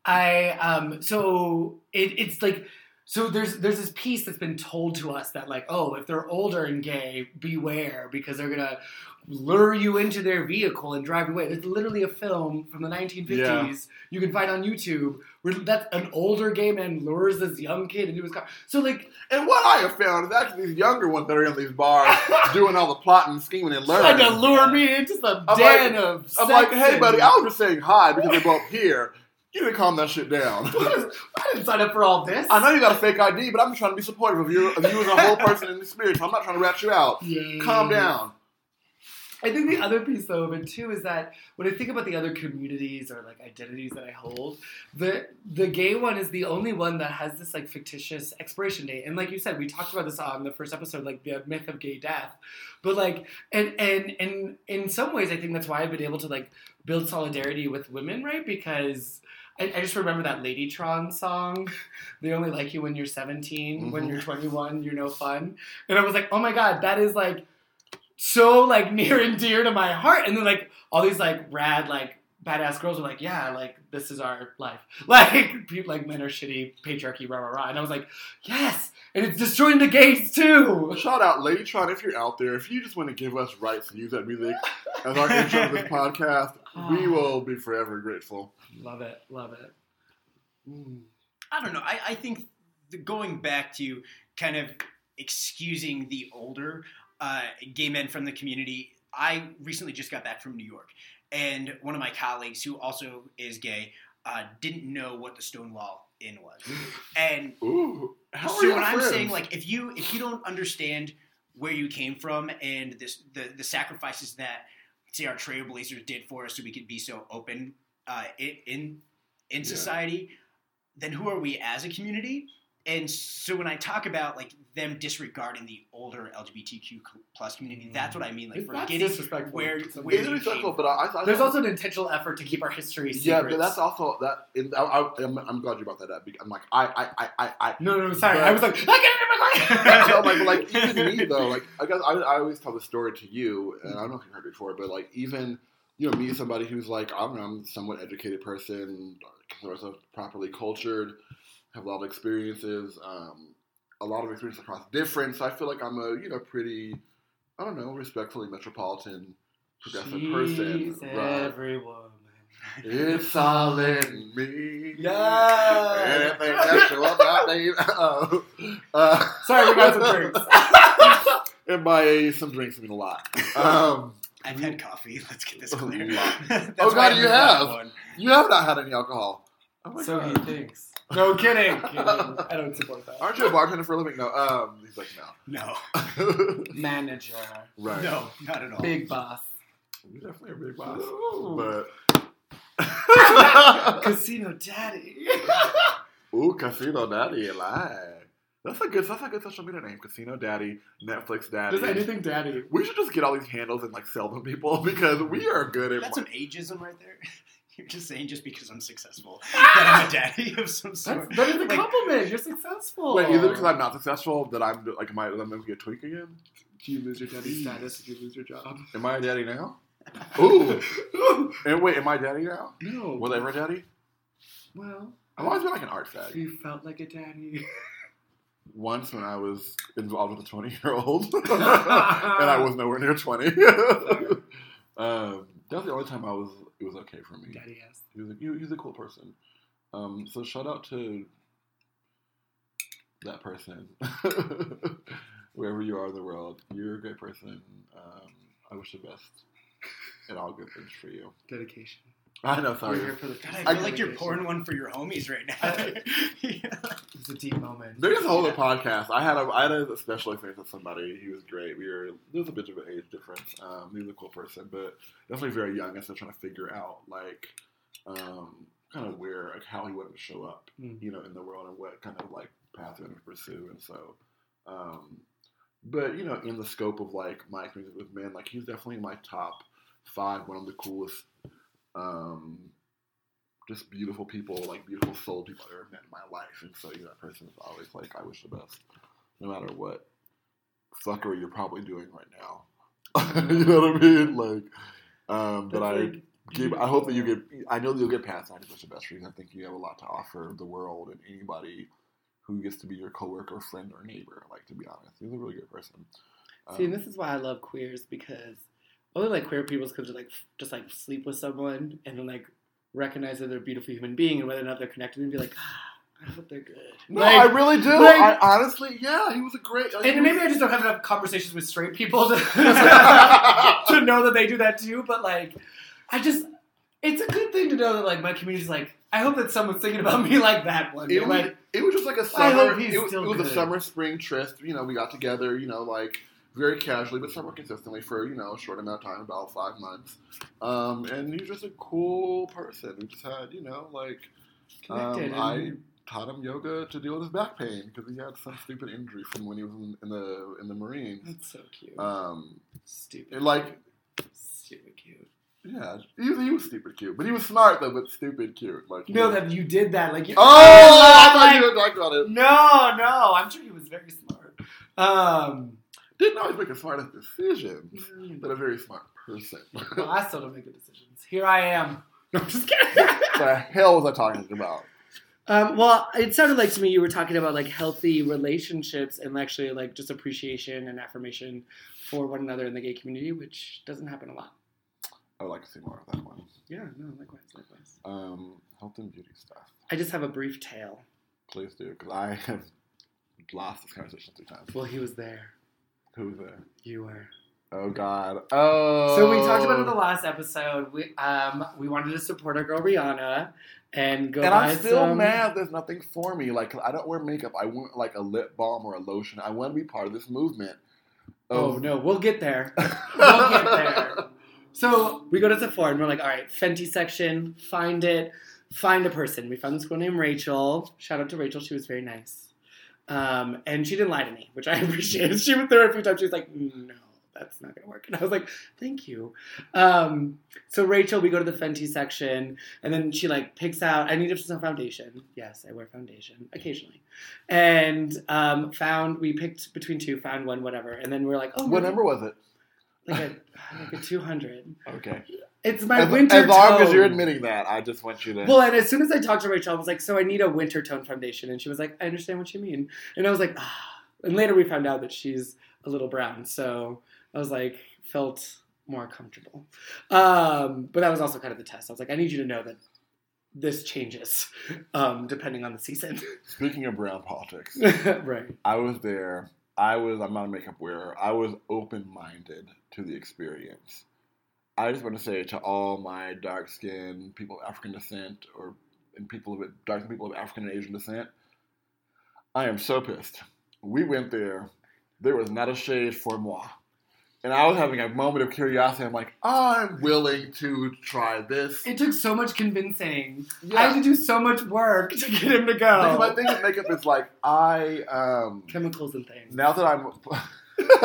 I um so it, it's like so there's there's this piece that's been told to us that like oh if they're older and gay beware because they're gonna lure you into their vehicle and drive away. There's literally a film from the 1950s Yeah. you can find on YouTube where that's an older gay man lures this young kid into his car. So like And what I have found is actually these younger ones that are in these bars doing all the plotting, and scheming, and learning. trying to lure me into some I'm den like- of I'm like, hey, buddy, I was just saying hi because they're both here. You need to calm that shit down. I didn't sign up for all this. I know you got a fake ID, but I'm just trying to be supportive of you, of you as a whole person in the spirit. So I'm not trying to rat you out. Yeah. Calm down. I think the other piece though of it too is that when I think about the other communities or like identities that I hold, the the gay one is the only one that has this like fictitious expiration date. And like you said, we talked about this on the first episode, like the myth of gay death. But like and and and in some ways I think that's why I've been able to like build solidarity with women, right? Because I, I just remember that Ladytron song. They only like you when you're 17. When Mhm. you're 21, you're no fun. And I was like, oh my god, that is like so like near and dear to my heart. And then like all these like rad like badass girls were like, yeah, like this is our life. Like people like men are shitty, patriarchy, rah rah rah. And I was like, yes, and it's destroying the gays too. Shout out, Ladytron, if you're out there, if you just want to give us rights to use that music as our intro to this podcast, we will be forever grateful. Love it, love it. Mm. I don't know. I, I think the, going back to kind of excusing the older uh, gay men from the community, I recently just got back from New York, and one of my colleagues, who also is gay, uh, didn't know what the Stonewall Inn was, and Ooh, how so what I'm saying like if you if you don't understand where you came from and this the the sacrifices that say our trailblazers did for us so we could be so open uh, in in, in Yeah. society, then who are we as a community? And so when I talk about like them disregarding the older LGBTQ plus community, mm. that's what I mean. Like That's forgetting disrespectful. where to where it's you respectful, but I, I There's also an intentional effort to keep our history secret. yeah, but that's also that. In, I, I, I'm, I'm glad you brought that up. because I'm like, I, I, I, I, I no, no, no, sorry. But- I was like, I get it. in my life. no, like, like even me though, like I guess I, I always tell the story to you, and I don't know if you've heard it before, but like even you know me, somebody who's like I don't know, I'm a somewhat educated person, consider myself properly cultured, have a lot of experiences, um, a lot of experience across different. So I feel like I'm a you know pretty, I don't know, respectfully metropolitan progressive person. She's Right. every woman. It's all in me. Yeah. Anything sexual about me. Oh. Uh, Sorry, we got some drinks. and by some drinks, I mean a lot. Um, I've had coffee. Let's get this A clear. Oh, God, you have. you have not had any alcohol. Oh my so he thinks. No kidding. kidding. I don't support that. Aren't you a bartender for a living? No. Um, he's like, No, no. Manager, right. no, not at all. big boss, You're definitely a big boss. Ooh. But. casino daddy. Ooh, Casino Daddy alive. That's a good. That's a good social media name. Casino Daddy, Netflix Daddy. Just anything daddy. We should just get all these handles and like sell them people because we are good at. That's some ageism right there. You're just saying just because I'm successful that I'm a daddy of some sort. That's, that is a Like- compliment. You're successful. Wait, is it because I'm not successful that I'm like, am I, am I going to get tweak again? Do you lose your daddy status if you lose your job? Am I a daddy now? Ooh. And wait, am I daddy now? no. Was I ever a daddy? Well, I've always been like an art fag. you felt like a daddy. Once when I was involved with a 20 year old, and I was nowhere near 20. um, that was the only time I was. It was okay for me. daddy ass. He was, a, he, he's a cool person. Um, so shout out to that person, wherever you are in the world. You're a great person. Um, I wish the best and all good things for you. Dedication. I know, sorry. We're here for the God, I I- feel like you're pouring one for your homies right now. It's a deep moment. There's a whole other podcast. I had a I had a special experience with somebody. He was great. We were there was a bit of an age difference. Um, he was a cool person, but definitely very young and still trying to figure out like um, kind of where like how he wanted to show up, Mm. you know, in the world and what kind of like path he wanted to pursue. And so, um, but you know, in the scope of like my experience with men, like he's definitely my top five. One of the coolest. Um, just beautiful people, like beautiful soul people I've ever met in my life. And so, you know, that person is always like, I wish the best, no matter what fuckery you're probably doing right now. you know what I mean? Like, um, but I give, I hope that you get, I know that you'll get past that. I wish the best for you. I think you have a lot to offer the world and anybody who gets to be your coworker, friend, or neighbor. Like, to be honest, he's a really good person. See, and Um, this is why I love queers because only like queer people could just like just like sleep with someone and then like recognize that they're a beautiful human being and whether or not they're connected and be like, ah, I hope they're good. no, Like- I really do. like- I honestly, yeah, he was a great. Like, and maybe I just don't have enough conversations with straight people to, to know that they do that too. But like, I just, it's a good thing to know that like my community's like, I hope that someone's thinking about me like that one. It was, Like, it was just like a summer. it was, it was a summer spring tryst. You know, we got together. You know, like very casually, but somewhat consistently for you know a short amount of time, about five months. Um, and he was just a cool person. We just had you know like um. I taught him yoga to deal with his back pain because he had some stupid injury from when he was in, in the in the Marines. that's so cute. Um, stupid. like stupid cute. yeah, he was, he was stupid cute, but he was smart though, but stupid cute. Like No, that you did that. Like, you, Oh, I thought like, you were talking about it. No, no, I'm sure he was very smart. Um, Didn't always make the smartest decisions. but a very smart person. well, I still don't make the decisions. Here I am. No, I'm just kidding. the hell was I talking about? um, well, it sounded like to me you were talking about like healthy relationships and actually like just appreciation and affirmation for one another in the gay community, which doesn't happen a lot. I would like to see more of that one. Yeah, no, likewise, likewise. Um, health and beauty stuff. I just have a brief tale. Please do, because I have lost this conversation three times. Well, he was there. Who was there? You were. Oh God. Oh. So we talked about it in the last episode. We um we wanted to support our girl Rihanna and go And I'm still some. mad. There's nothing for me. Like I don't wear makeup. I want like a lip balm or a lotion. I want to be part of this movement. Oh of- no, we'll get there. We'll get there. So we go to Sephora and we're like, all right, Fenty section, find it, find a person. We found this girl named Rachel. Shout out to Rachel, she was very nice. Um, and she didn't lie to me, which I appreciated. She went there a few times. She was like, no, that's not gonna work. And I was like, thank you. Um, so Rachel, we go to the Fenty section, and then she like picks out. I needed some foundation. Yes, I wear foundation occasionally, and um, found we picked between two, found one, whatever, and then we're like, oh, What number was it? like a like a two hundred. Okay. It's my As, winter as long as you're admitting that, I just want you to. Well, and as soon as I talked to Rachel, I was like, "So I need a winter tone foundation," and she was like, "I understand what you mean." And I was like, "Ah." And later we found out that she's a little brown, so I was like, felt more comfortable. Um, but that was also kind of the test. I was like, "I need you to know that this changes um, depending on the season." Speaking of brown politics, right. I was there. I was. I'm not a makeup wearer. I was open minded to the experience. I just want to say to all my dark skinned people of African descent, or and people of dark people of African and Asian descent, I am so pissed. We went there. There was not a shade for moi. And I was having a moment of curiosity. I'm like, I'm willing to try this. It took so much convincing. Yeah. I had to do so much work to get him to Because go. my thing with makeup is like I um Chemicals and things. now that I'm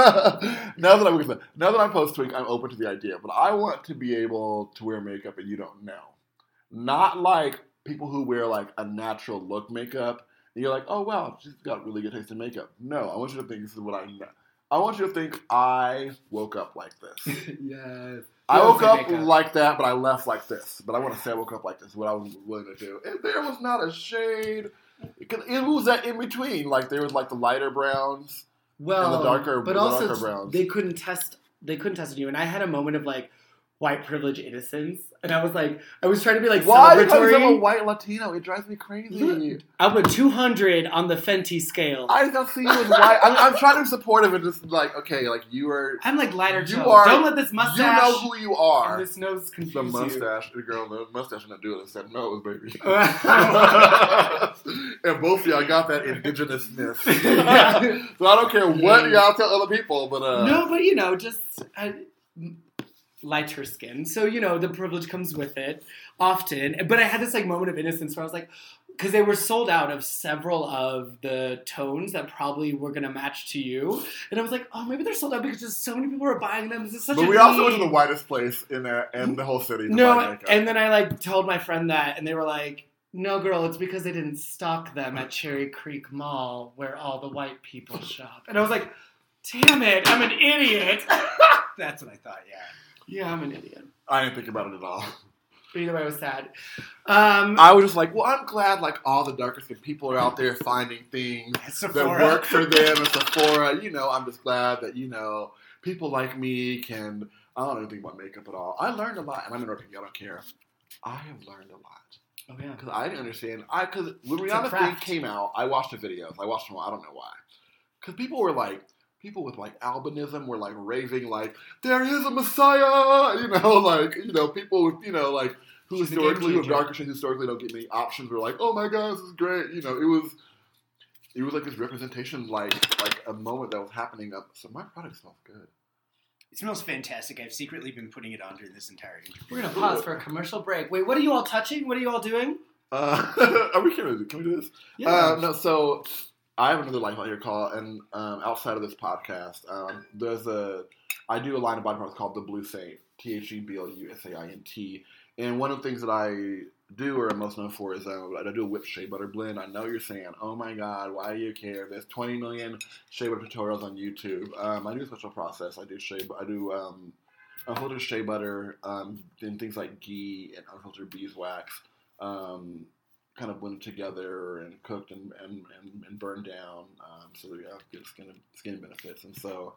now that I'm now that I'm posttwink, I'm open to the idea. But I want to be able to wear makeup and you don't know. not like people who wear like a natural look makeup. And you're like, oh wow, she's got really good taste in makeup. No, I want you to think this is what I know. I want you to think I would up like this. yes. I woke up makeup. like that, but I left like this. But I want to say I woke up like this. What I was willing to do, and there was not a shade. It, it was that in between. Like there was like the lighter browns. Well, darker- but the also darker browns. they couldn't test. They couldn't test on you, and I had a moment of like white privilege innocence, and I was like, I was trying to be like Why? I'm a white Latino. It drives me crazy. I put 200 on the Fenty scale. I don't see you as white. I'm, I'm trying to be supportive and just like, okay, like you are. I'm like lighter You are- Don't let this mustache. You know who you are. and this nose confuse The you. mustache, the girl, the mustache, should not doing it. Said no, baby. and both of y'all got that indigenousness. so I don't care what y'all tell other people, but uh, no, but you know, just uh, lighter skin. So you know, the privilege comes with it often. But I had this like moment of innocence where I was like, because they were sold out of several of the tones that probably were gonna match to you, and I was like, oh, maybe they're sold out because just so many people are buying them. This is such but we also went to the whitest place in there in the whole city. No, and then I like told my friend that, and they were like, "No, girl, it's because they didn't stock them at Cherry Creek Mall, where all the white people shop." And I was like, "Damn it, I'm an idiot." That's what I thought. Yeah. Yeah, I'm an idiot. I didn't think about it at all. But either way, I was sad. Um, I was just like, well, I'm glad like all the darker skinned people are out there finding things that work for them and Sephora. You know, I'm just glad that you know people like me can. I don't know anything about makeup at all. I learned a lot, and I'm interrupting you. I don't care. I have learned a lot oh yeah, because I didn't understand. I because when It's Rihanna thing came out, I watched the videos. I watched them. all. I don't know why. Because people were like. People with like albinism were like raving like there is a messiah, you know, like you know people with you know like who She's historically with changer. darker shades historically don't get many options were like oh my god this is great, you know it was it was like this representation like like a moment that was happening up. So my product smells good. It smells fantastic. I've secretly been putting it on during this entire interview. we're gonna pause for a commercial break. Wait, what are you all touching? What are you all doing? Uh, are we can we, can we do this? Uh, no, so I have another life out here called, and um, outside of this podcast, um, there's a I do a line of body products called the Blue Saint, T H E B L U S A I N T, and one of the things that I do or am most known for is uh, I do a whipped shea butter blend. I know you're saying, "Oh my God, why do you care?" There's 20 million shea butter tutorials on YouTube. Um, I do a special process. I do shea. I do um, unfiltered shea butter, um, and things like ghee and unfiltered beeswax. Um, kind of blended together and cooked and, and, and, and burned down um, so that we have good skin skin benefits. And so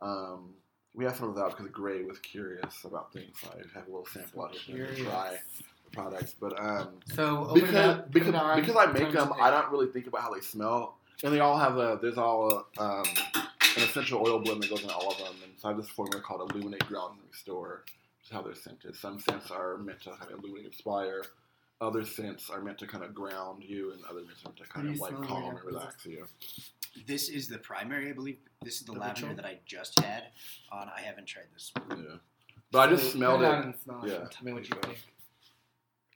um, we have some of that because Gray was curious about things. So I have a little sample out here to try the products. But um, So because up, because, because I make them, I don't really think about how they smell. And they all have a there's all a, um, an essential oil blend that goes in all of them. And so I have this formula called Illuminate Ground and Restore, which is how they're scented. Some scents are meant to of illuminate, inspire. Other scents are meant to kind of ground you, and other scents are meant to kind of like calm and relax you. This is the primary, I believe. This is the, The lavender ritual? that I just had on. I haven't tried this. Yeah, but I just So smelled it. on and smell it. Yeah. Tell me what you think.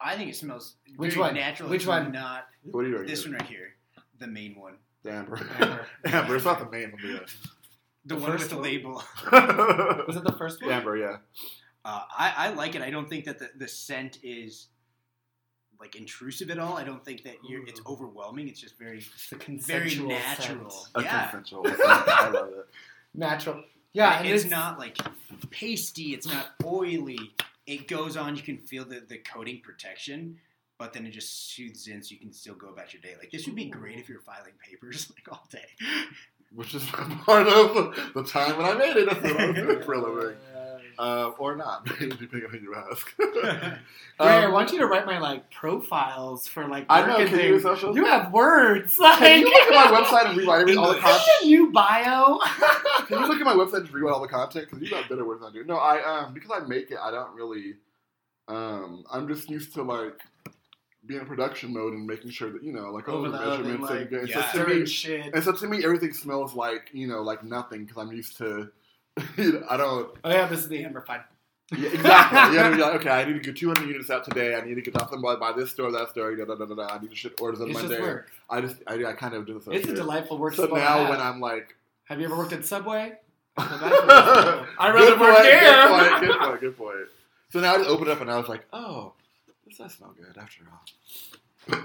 I think it smells Which very one? natural. Which one? Not What are you this one right here, the main one, The amber. Amber. amber. It's not the main one. the, The one first with the one? label. Was it the first one? amber. Yeah. Uh, I, I like it. I don't think that the, the scent is like intrusive at all. I don't think that you're, it's overwhelming. It's just very It's a very consensual natural. scent. A Yeah, consensual. I love it. Natural. Yeah, and it's, it's, not like pasty. It's not oily. It goes on. You can feel the, the coating protection, but then it just soothes in, so you can still go about your day. Like this would be great if you're filing papers like all day. Which is part of the time when I made it. That's what I was doing for a living. Uh, or not, depending on who you ask. Ray, I Um, want you to write my like profiles for like. I know. work and Can you use social? You have words like. Can you look at my website and rewrite every, all the content? a new bio. Can you look at my website and rewrite all the content? Because you got better words than I do. No, I um because I make it, I don't really. Um, I'm just used to like being in production mode and making sure that you know, like all Over the the oven, measurements like, and, and yeah. so to me, shit. and so to me, everything smells like you know, like nothing because I'm used to. You know, I don't. Oh yeah, this is the amber fine. Yeah, exactly. You like, okay, I need to get 200 units out today. I need to get off them by, by this store, that store. Da, da, da, da, da. I need to ship orders on It's just Monday. work. I just, I, I kind of do this. It's a delightful work. So now when I'm like, have you ever worked at Subway? I'd I'd rather work Good there. point, good point, good point. So now I just opened it up and I was like, oh, This does smell good after all.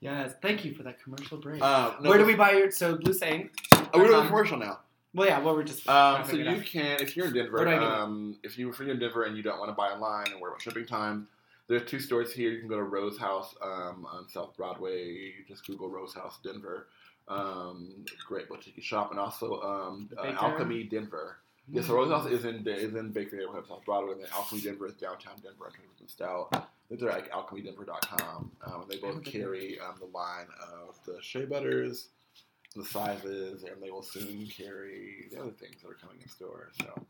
Yes, thank you for that commercial break. Uh, no, Where do we buy your so Blue Saint? Oh, we're doing a commercial now. Well, yeah, well, we're just. Um, so you up. can, if you're in Denver, do I get um, if you if you're in Denver and you don't want to buy online and worry about shipping time, there's two stores here. You can go to Rose House um, on South Broadway. Just Google Rose House Denver. Um, great boutique shop, and also um, The uh? Alchemy Denver. Yeah, so Rose House is in is in Baker neighborhood, South Broadway, and then Alchemy Denver is downtown Denver. I think it's Stout. They're at alchemydenver.com. Um, they both carry um, the line of the shea butters, the sizes, and they will soon carry the other things that are coming in store. So,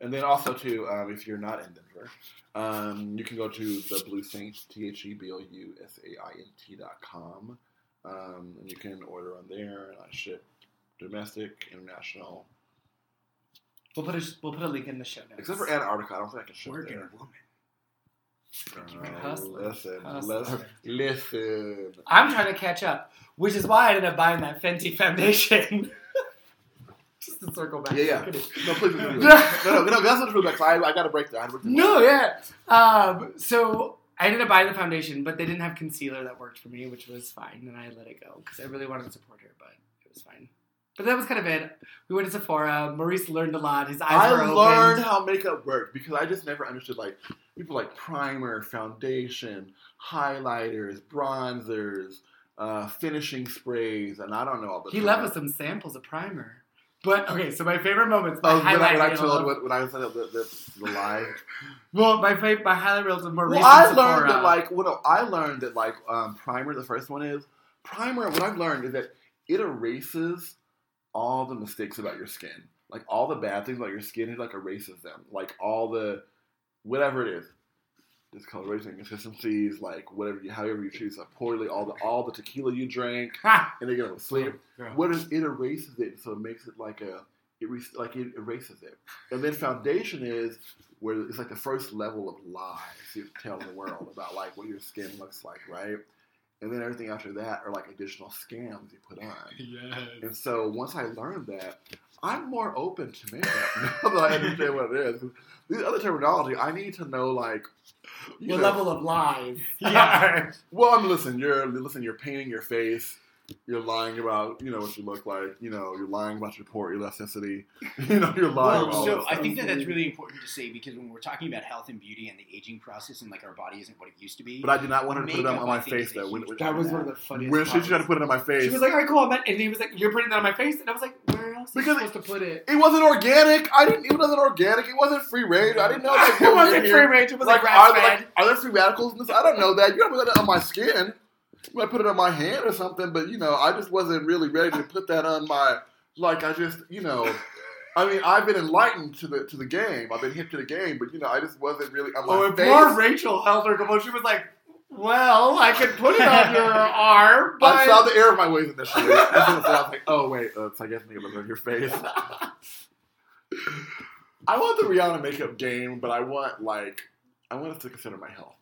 and then also too, um, if you're not in Denver, um, you can go to the Blue Saint T H E B O U S A I N T dot com, um, and you can order on there, and I ship domestic, international, We'll put a we'll put a link in the show notes. except for Antarctica. I don't think I can ship Working there. woman. Listen, listen, listen. I'm trying to catch up, which is why I ended up buying that Fenty foundation. Just to circle back. Yeah, yeah. Look at it. No, please, no, no, no, that's not true. Like, I, I got to break that. I had to break that. No, yeah. Um, so I ended up buying the foundation, but they didn't have concealer that worked for me, which was fine, and I let it go because I really wanted to support her, but it was fine. But that was kind of it. We went to Sephora. Maurice learned a lot. His eyes I were learned how makeup worked because I just never understood like people like primer, foundation, highlighters, bronzers, uh, finishing sprays, and I don't know all the. He left us some samples of primer. But okay, so my favorite moments, Oh, when I, when I told when, when I was at the, the, the live. well, my favorite, my highlight reels of Maurice. Well, I learned that like well, no, I learned that like um, primer. The first one is primer. What I've learned is that it erases all the mistakes about your skin, like all the bad things about your skin. It like erases them, like all the whatever it is, discoloration, inconsistencies, like whatever you, however you choose, like poorly, all the all the tequila you drank, Ha! and they go to sleep. Oh, Girl. What is it erases it, so it makes it like a it re- like it erases it. And then foundation is where it's like the first level of lies you tell the world about like what your skin looks like, right? And then everything after that are like additional scams you put on. Yes. And so once I learned that, I'm more open to makeup now that I understand what it is. These other terminology, I need to know like you What know- level of lies? Yeah. well, I'm listen. You're listen. You're painting your face. You're lying about you know what you look like. You know you're lying about your poor elasticity. You know you're lying. Well, about so I think that that's really important to say because when we're talking about health and beauty and the aging process and like our body isn't what it used to be. But I did not want her to put it on, on my face though. When, That was one of the funniest. when she parts. tried to put it on my face, She was like, "All right, cool." I'm at, and he was like, "You're putting that on my face," and I was like, "Where else am I Because supposed to put it?" it wasn't organic. I didn't. It wasn't organic. It wasn't free range. I didn't know. Like, it was wasn't free range. It was Like, like are, there, like, are there free radicals in this? I don't know that. You don't put that on my skin. Might put it on my hand or something, but you know, I just wasn't really ready to put that on my. Like, I just, you know, I mean, I've been enlightened to the to the game. I've been hip to the game, but you know, I just wasn't really on Oh, face. poor Rachel held her composure. She was like, "Well, I could put it on your arm, but I saw the error of my ways initially. I was like, oh wait, so I guess maybe look on your face. I want the Rihanna makeup game, but I want like I want us to consider my health.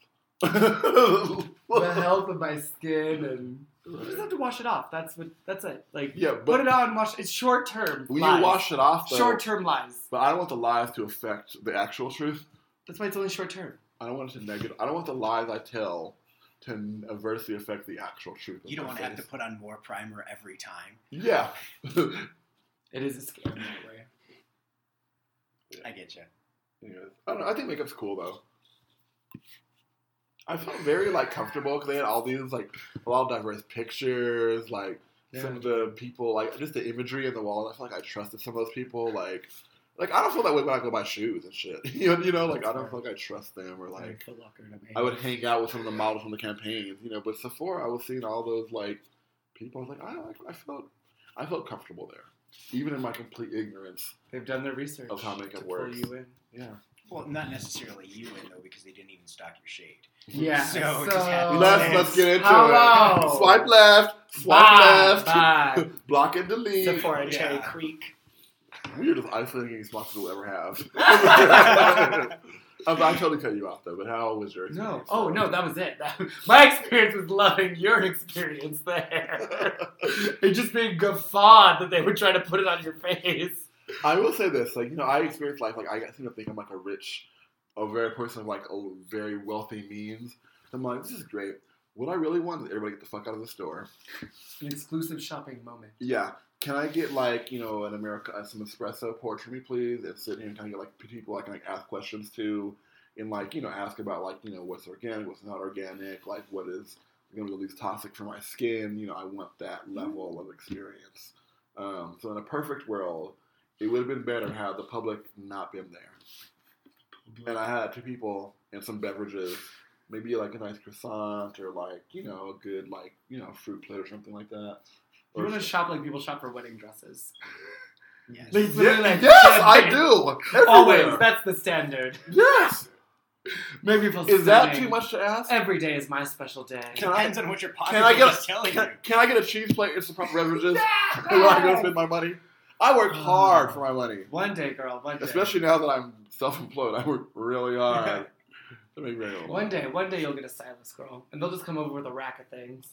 the health of my skin, and you just have to wash it off. That's what. That's it. Like, Yeah, put it on, wash. It's short term. when you wash it off, short term lies. but I don't want the lies to affect the actual truth. That's why it's only short term. I don't want it to negative. I don't want the lies I tell to adversely affect the actual truth. you don't my want to have to put on more primer every time. Yeah. It is a scam that way. I get you. Anyways, I don't know. I think makeup's cool though. I felt very like comfortable because they had all these like a lot of diverse pictures, like some of the people, like just the imagery in the wall. I feel like I trusted some of those people. Like, like I don't feel that way when I go buy shoes and shit. you know, you know, like I don't feel like I trust them or like Foot Locker to me. I would hang out with some of the models from the campaigns. You know, but Sephora, I was seeing all those like people. I was like, I like, I felt, I felt comfortable there, even in my complete ignorance. They've done their research Of how makeup works. you in. Yeah. Well, not necessarily you in though, because they didn't even stock your shade. Yeah. So, So, it just happens. Let's let's get into Hello. it. Swipe left. Swipe Bye, left. bye. Block and delete. Sephora Yeah. Cherry Creek. We're just isolating any sponsors we'll ever have. Um, I totally cut you off though. But how was your No. Oh no, that was it. That- my experience was loving your experience there. and just being guffawed that they would try to put it on your face. I will say this, like you know, I experienced life like I seem to think I'm like a rich, a very person of like a very wealthy means. I'm like, this is great. What I really want is everybody get the fuck out of the store. An exclusive shopping moment. Yeah. Can I get like you know an America uh, some espresso poured for me, please? And sit here and kind of get like people I can like ask questions to, and like you know ask about like you know what's organic, what's not organic, like what is going to be least toxic for my skin. You know, I want that level of experience. Um, so in a perfect world, it would have been better had the public not been there, and I had two people and some beverages. Maybe like a nice croissant or like you know a good like you know fruit plate or something like that. You Or want to shop like people shop for wedding dresses. Yes. They- Yeah, like, yes. I do. Everywhere. Always. That's the standard. Yes. Maybe people Is that too much to ask? Every day is my special day. Can I- Depends on what your pocket Can I is get telling can, you. can I get a cheese plate and some proper beverages when I go spend my money? I work hard for my money, One day, girl. One day. especially now that I'm self-employed. I work really hard to make very little. One day, one day you'll get a stylist girl, and they'll just come over with a rack of things.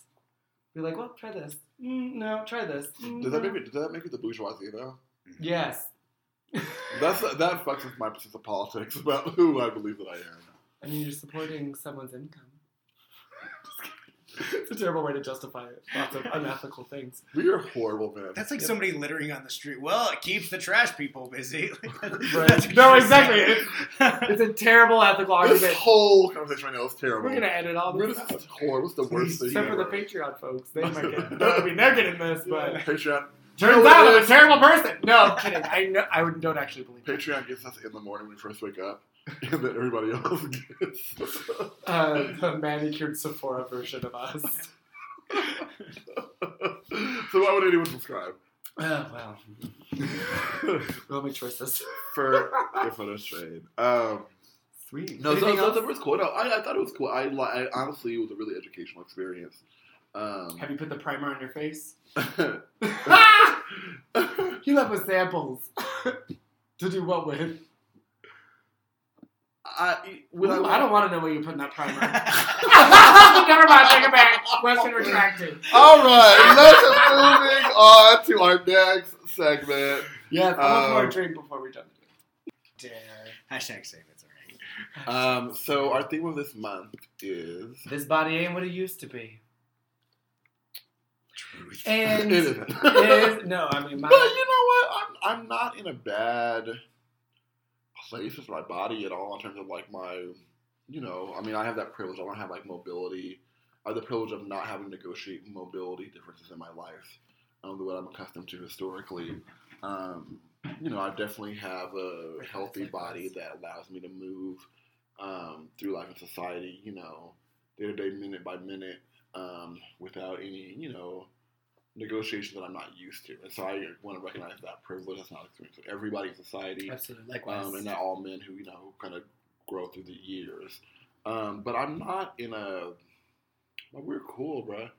Be like, well, try this. Mm, no, try this. Mm, Does that no. make me? Does that make me the bourgeoisie though? Yes. That's that fucks with my sense of politics about who I believe that I am. I mean, you're supporting someone's income. it's a terrible way to justify it. Lots of unethical things. We are horrible men. That's like Yep. somebody littering on the street. Well, it keeps the trash people busy. Right. No, exactly. saying. It's a terrible ethical argument. this argument. whole conversation right now is terrible. We're gonna edit all We're this just horrible. It's the worst thing Except for the. Patreon folks. They might get no, I mean, they're getting this, but Patreon. turns out it I'm a terrible person. No, I'm kidding. I know, I don't actually believe that. Patreon gets us in the morning when we first wake up, and then everybody else gets. Uh, the manicured Sephora version of us. so why would anyone subscribe? Uh, well, we'll make choices. For the photo trade. Um, Sweet. no, so, Anything so else? that was cool. No, I, I thought it was cool. I, I honestly, it was a really educational experience. Um, Have you put the primer on your face? You left with samples. to do what with? When Ooh, I, I don't want to know where you put in that primer. Never mind, take it back. Question retracted. All right, let's moving on to our next segment. Yeah, I want more Um, drink before we jump into it. Dare. Hashtag save it's alright. Um, so our theme of this month is This body ain't what it used to be. Truth. And it isn't. is no, I mean my But you know what? I'm I'm not in a bad place with my body at all in terms of like my, you know, I mean I have that privilege. I don't have like mobility. I have the privilege of not having to negotiate mobility differences in my life, um, the what I'm accustomed to historically. Um, you know, I definitely have a healthy body that allows me to move um, through life and society. You know, day to day, minute by minute, um, without any, you know, negotiation that I'm not used to. And so I want to recognize that privilege. That's not experience with everybody in society, absolutely likewise. um, and not all men who you know kind of grow through the years. Um, but I'm not in a. Well, we're cool, bro.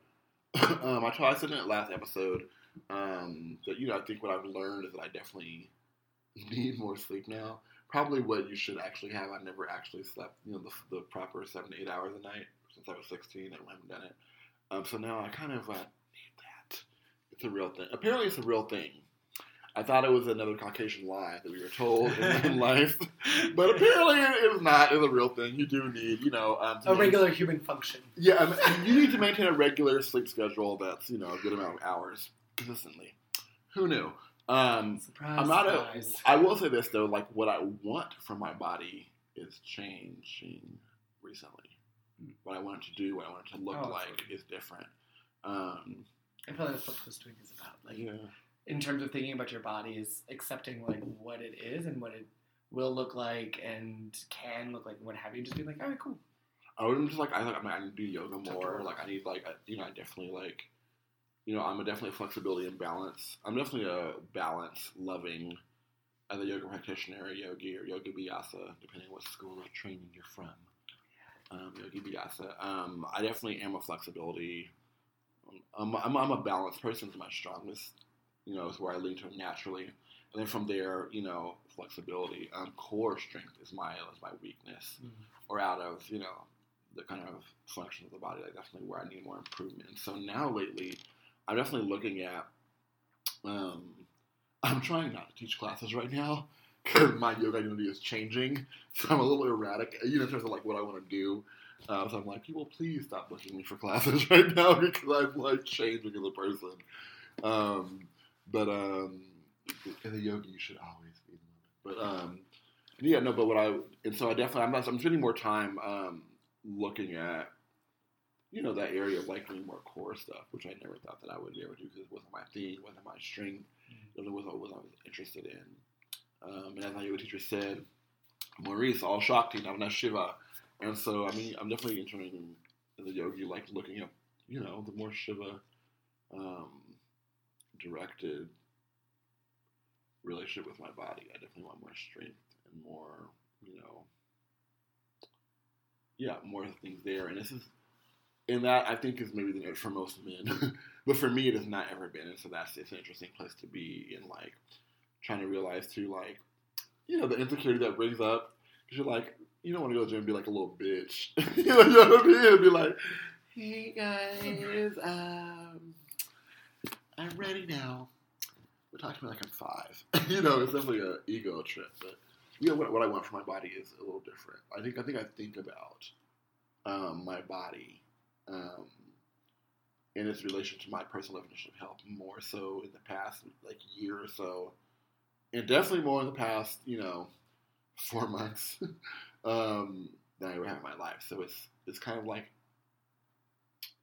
um, I tried. I said in that last episode um, that you know I think what I've learned is that I definitely need more sleep now. Probably what you should actually have. I never actually slept, you know, the, the proper seven to eight hours a night since I was 16. I haven't done it. Um, so now I kind of uh, that. It's a real thing. Apparently, it's a real thing. I thought it was another Caucasian lie that we were told in, life, but apparently it is not. It's a real thing. You do need, you know, um, a regular human function. Yeah, um, and you need to maintain a regular sleep schedule that's you know a good amount of hours consistently. Who knew? Um, Surprise! I'm not a. I will say this though, like what I want from my body is changing recently. What I want it to do, what I want it to look Oh, like, is different. Um, I feel like that's what Posttwink is about. Like yeah. in terms of thinking about your body is accepting like what it is and what it will look like and can look like and what have you. Just being like, all right, cool. I would just like I like I, mean, I need to do yoga more. Like I need like I, you know I definitely like you know I'm a definitely flexibility and balance. I'm definitely a balance loving as a yoga practitioner, a yogi or yoga vyasa, depending on what school of training you're from. Um, yogi vyasa. Um, I definitely am a flexibility. I'm, I'm, I'm a balanced person. Is my strongest. You know, is where I lean to naturally, and then from there, you know, flexibility. Um, core strength is my is my weakness, Mhm. or out of you know the kind of function of the body, like definitely where I need more improvement. And so now lately, I'm definitely looking at. Um, I'm trying not to teach classes right now because my yoga identity is changing, so I'm a little erratic, you know, in terms of like what I want to do. Uh, so I'm like, people, please stop booking me for classes right now because I'm like changing as a person. Um, but um, as a yogi, you should always be. But um, yeah, no. But what I and so I definitely I'm, not, I'm spending more time um, looking at you know that area of like doing more core stuff, which I never thought that I would be able to do because it wasn't my thing, wasn't my strength, it wasn't what I was interested in. Um, and as my yoga teacher said, Maurice, all Shakti, Navana Shiva. And so, I mean, I'm definitely entering in the yogi, like looking at, you know, the more Shiva um, directed relationship with my body. I definitely want more strength and more, you know, yeah, more things there. And this is, and that I think is maybe the note for most men, but for me, it has not ever been. And so that's it's an interesting place to be in, like trying to realize too, like you know, the insecurity that brings up because you're like, you don't want to go to the gym and be like a little bitch, you, know, what I mean? And be like, hey guys, um, I'm ready now. We're talking like I'm five. you know, it's definitely an ego trip, but you know what, what I want for my body is a little different. I think I think I think about um, my body um, in its relation to my personal definition of health more so in the past like year or so, and definitely more in the past you know four months um, than I ever have in my life. So it's it's kind of like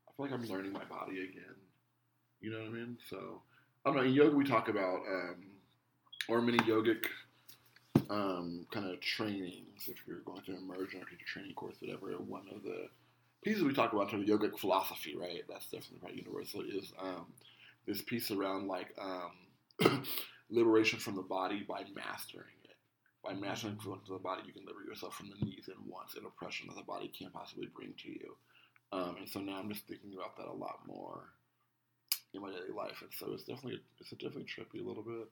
I feel like I'm learning my body again. You know what I mean? So I don't know. In yoga, we talk about um, or many yogic um, kind of trainings. If you're going to immersion or teacher training course, whatever, one of the pieces we talk about in terms of yogic philosophy, right? That's definitely right. Universal is um, this piece around like um, liberation from the body by mastering By of the body, you can liberate yourself from the needs and wants and oppression that the body can't possibly bring to you. Um, and so now I'm just thinking about that a lot more in my daily life, and so it's definitely it's a definitely trippy a little bit.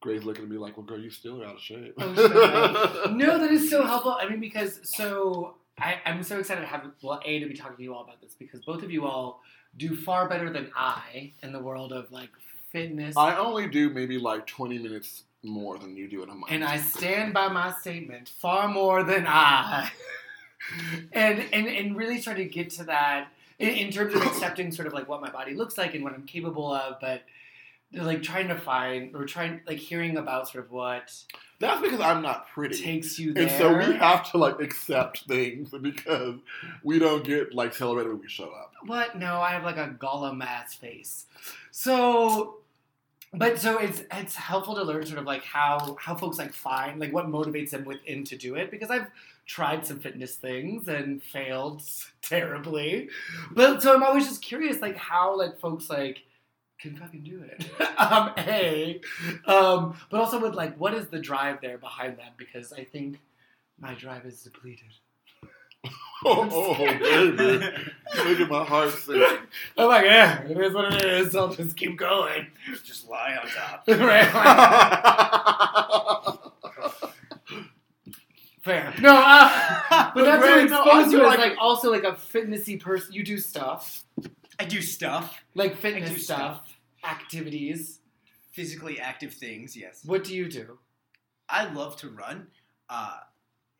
Gray's looking at me like, "Well, girl, you still are out of shape." Oh, no, that is so helpful. I mean, because so I, I'm so excited to have well, a to be talking to you all about this because both of you all do far better than I in the world of like fitness. I only do maybe like 20 minutes more than you do in a month. and I stand by my statement far more than I. and and and really try to get to that in, in terms of accepting sort of like what my body looks like and what I'm capable of, but like trying to find or trying like hearing about sort of what That's because I'm not pretty. takes you there. And so we have to like accept things because we don't get like celebrated when we show up. What? No, I have like a Gollum ass face. So, but so it's it's helpful to learn sort of like how how folks like find like what motivates them within to do it because I've tried some fitness things and failed terribly. But so I'm always just curious like how like folks like can fucking do it. um, a, um, but also with like what is the drive there behind that because I think my drive is depleted. Oh, oh baby. Look at my heart sing. I'm like, yeah, it is what it is. I'll just keep going. Just lie on top. right? Fair. No, uh, but that's what Right, no, exposed I you like- like also like a fitnessy person. You do stuff I do stuff, like I fitness do stuff, activities. physically active things. Yes, What do you do? I love to run. Uh,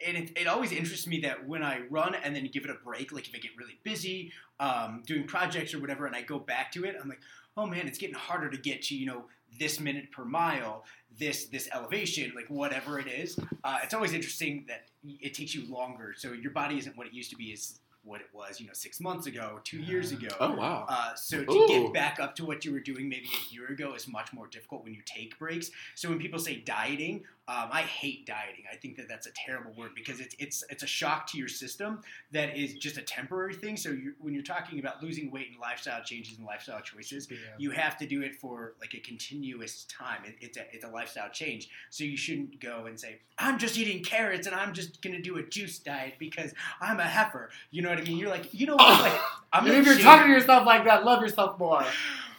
and it, it always interests me that when I run and then give it a break, like if I get really busy um, doing projects or whatever, and I go back to it, I'm like, oh man, it's getting harder to get to you know this minute per mile, this this elevation, like whatever it is. Uh, it's always interesting that it takes you longer, so your body isn't what it used to be. Is what it was, you know, six months ago, two years ago. oh wow. Uh, so to Ooh. get back up to what you were doing maybe a year ago is much more difficult when you take breaks. So when people say dieting, um, I hate dieting. I think that that's a terrible word because it's it's it's a shock to your system that is just a temporary thing. So you when you're talking about losing weight and lifestyle changes and lifestyle choices, you have to do it for like a continuous time. It, it's a it's a lifestyle change. So you shouldn't go and say I'm just eating carrots and I'm just gonna do a juice diet because I'm a heifer. You know what I mean? You're like you know what? Like I'm if you're talking to yourself like that, love yourself more.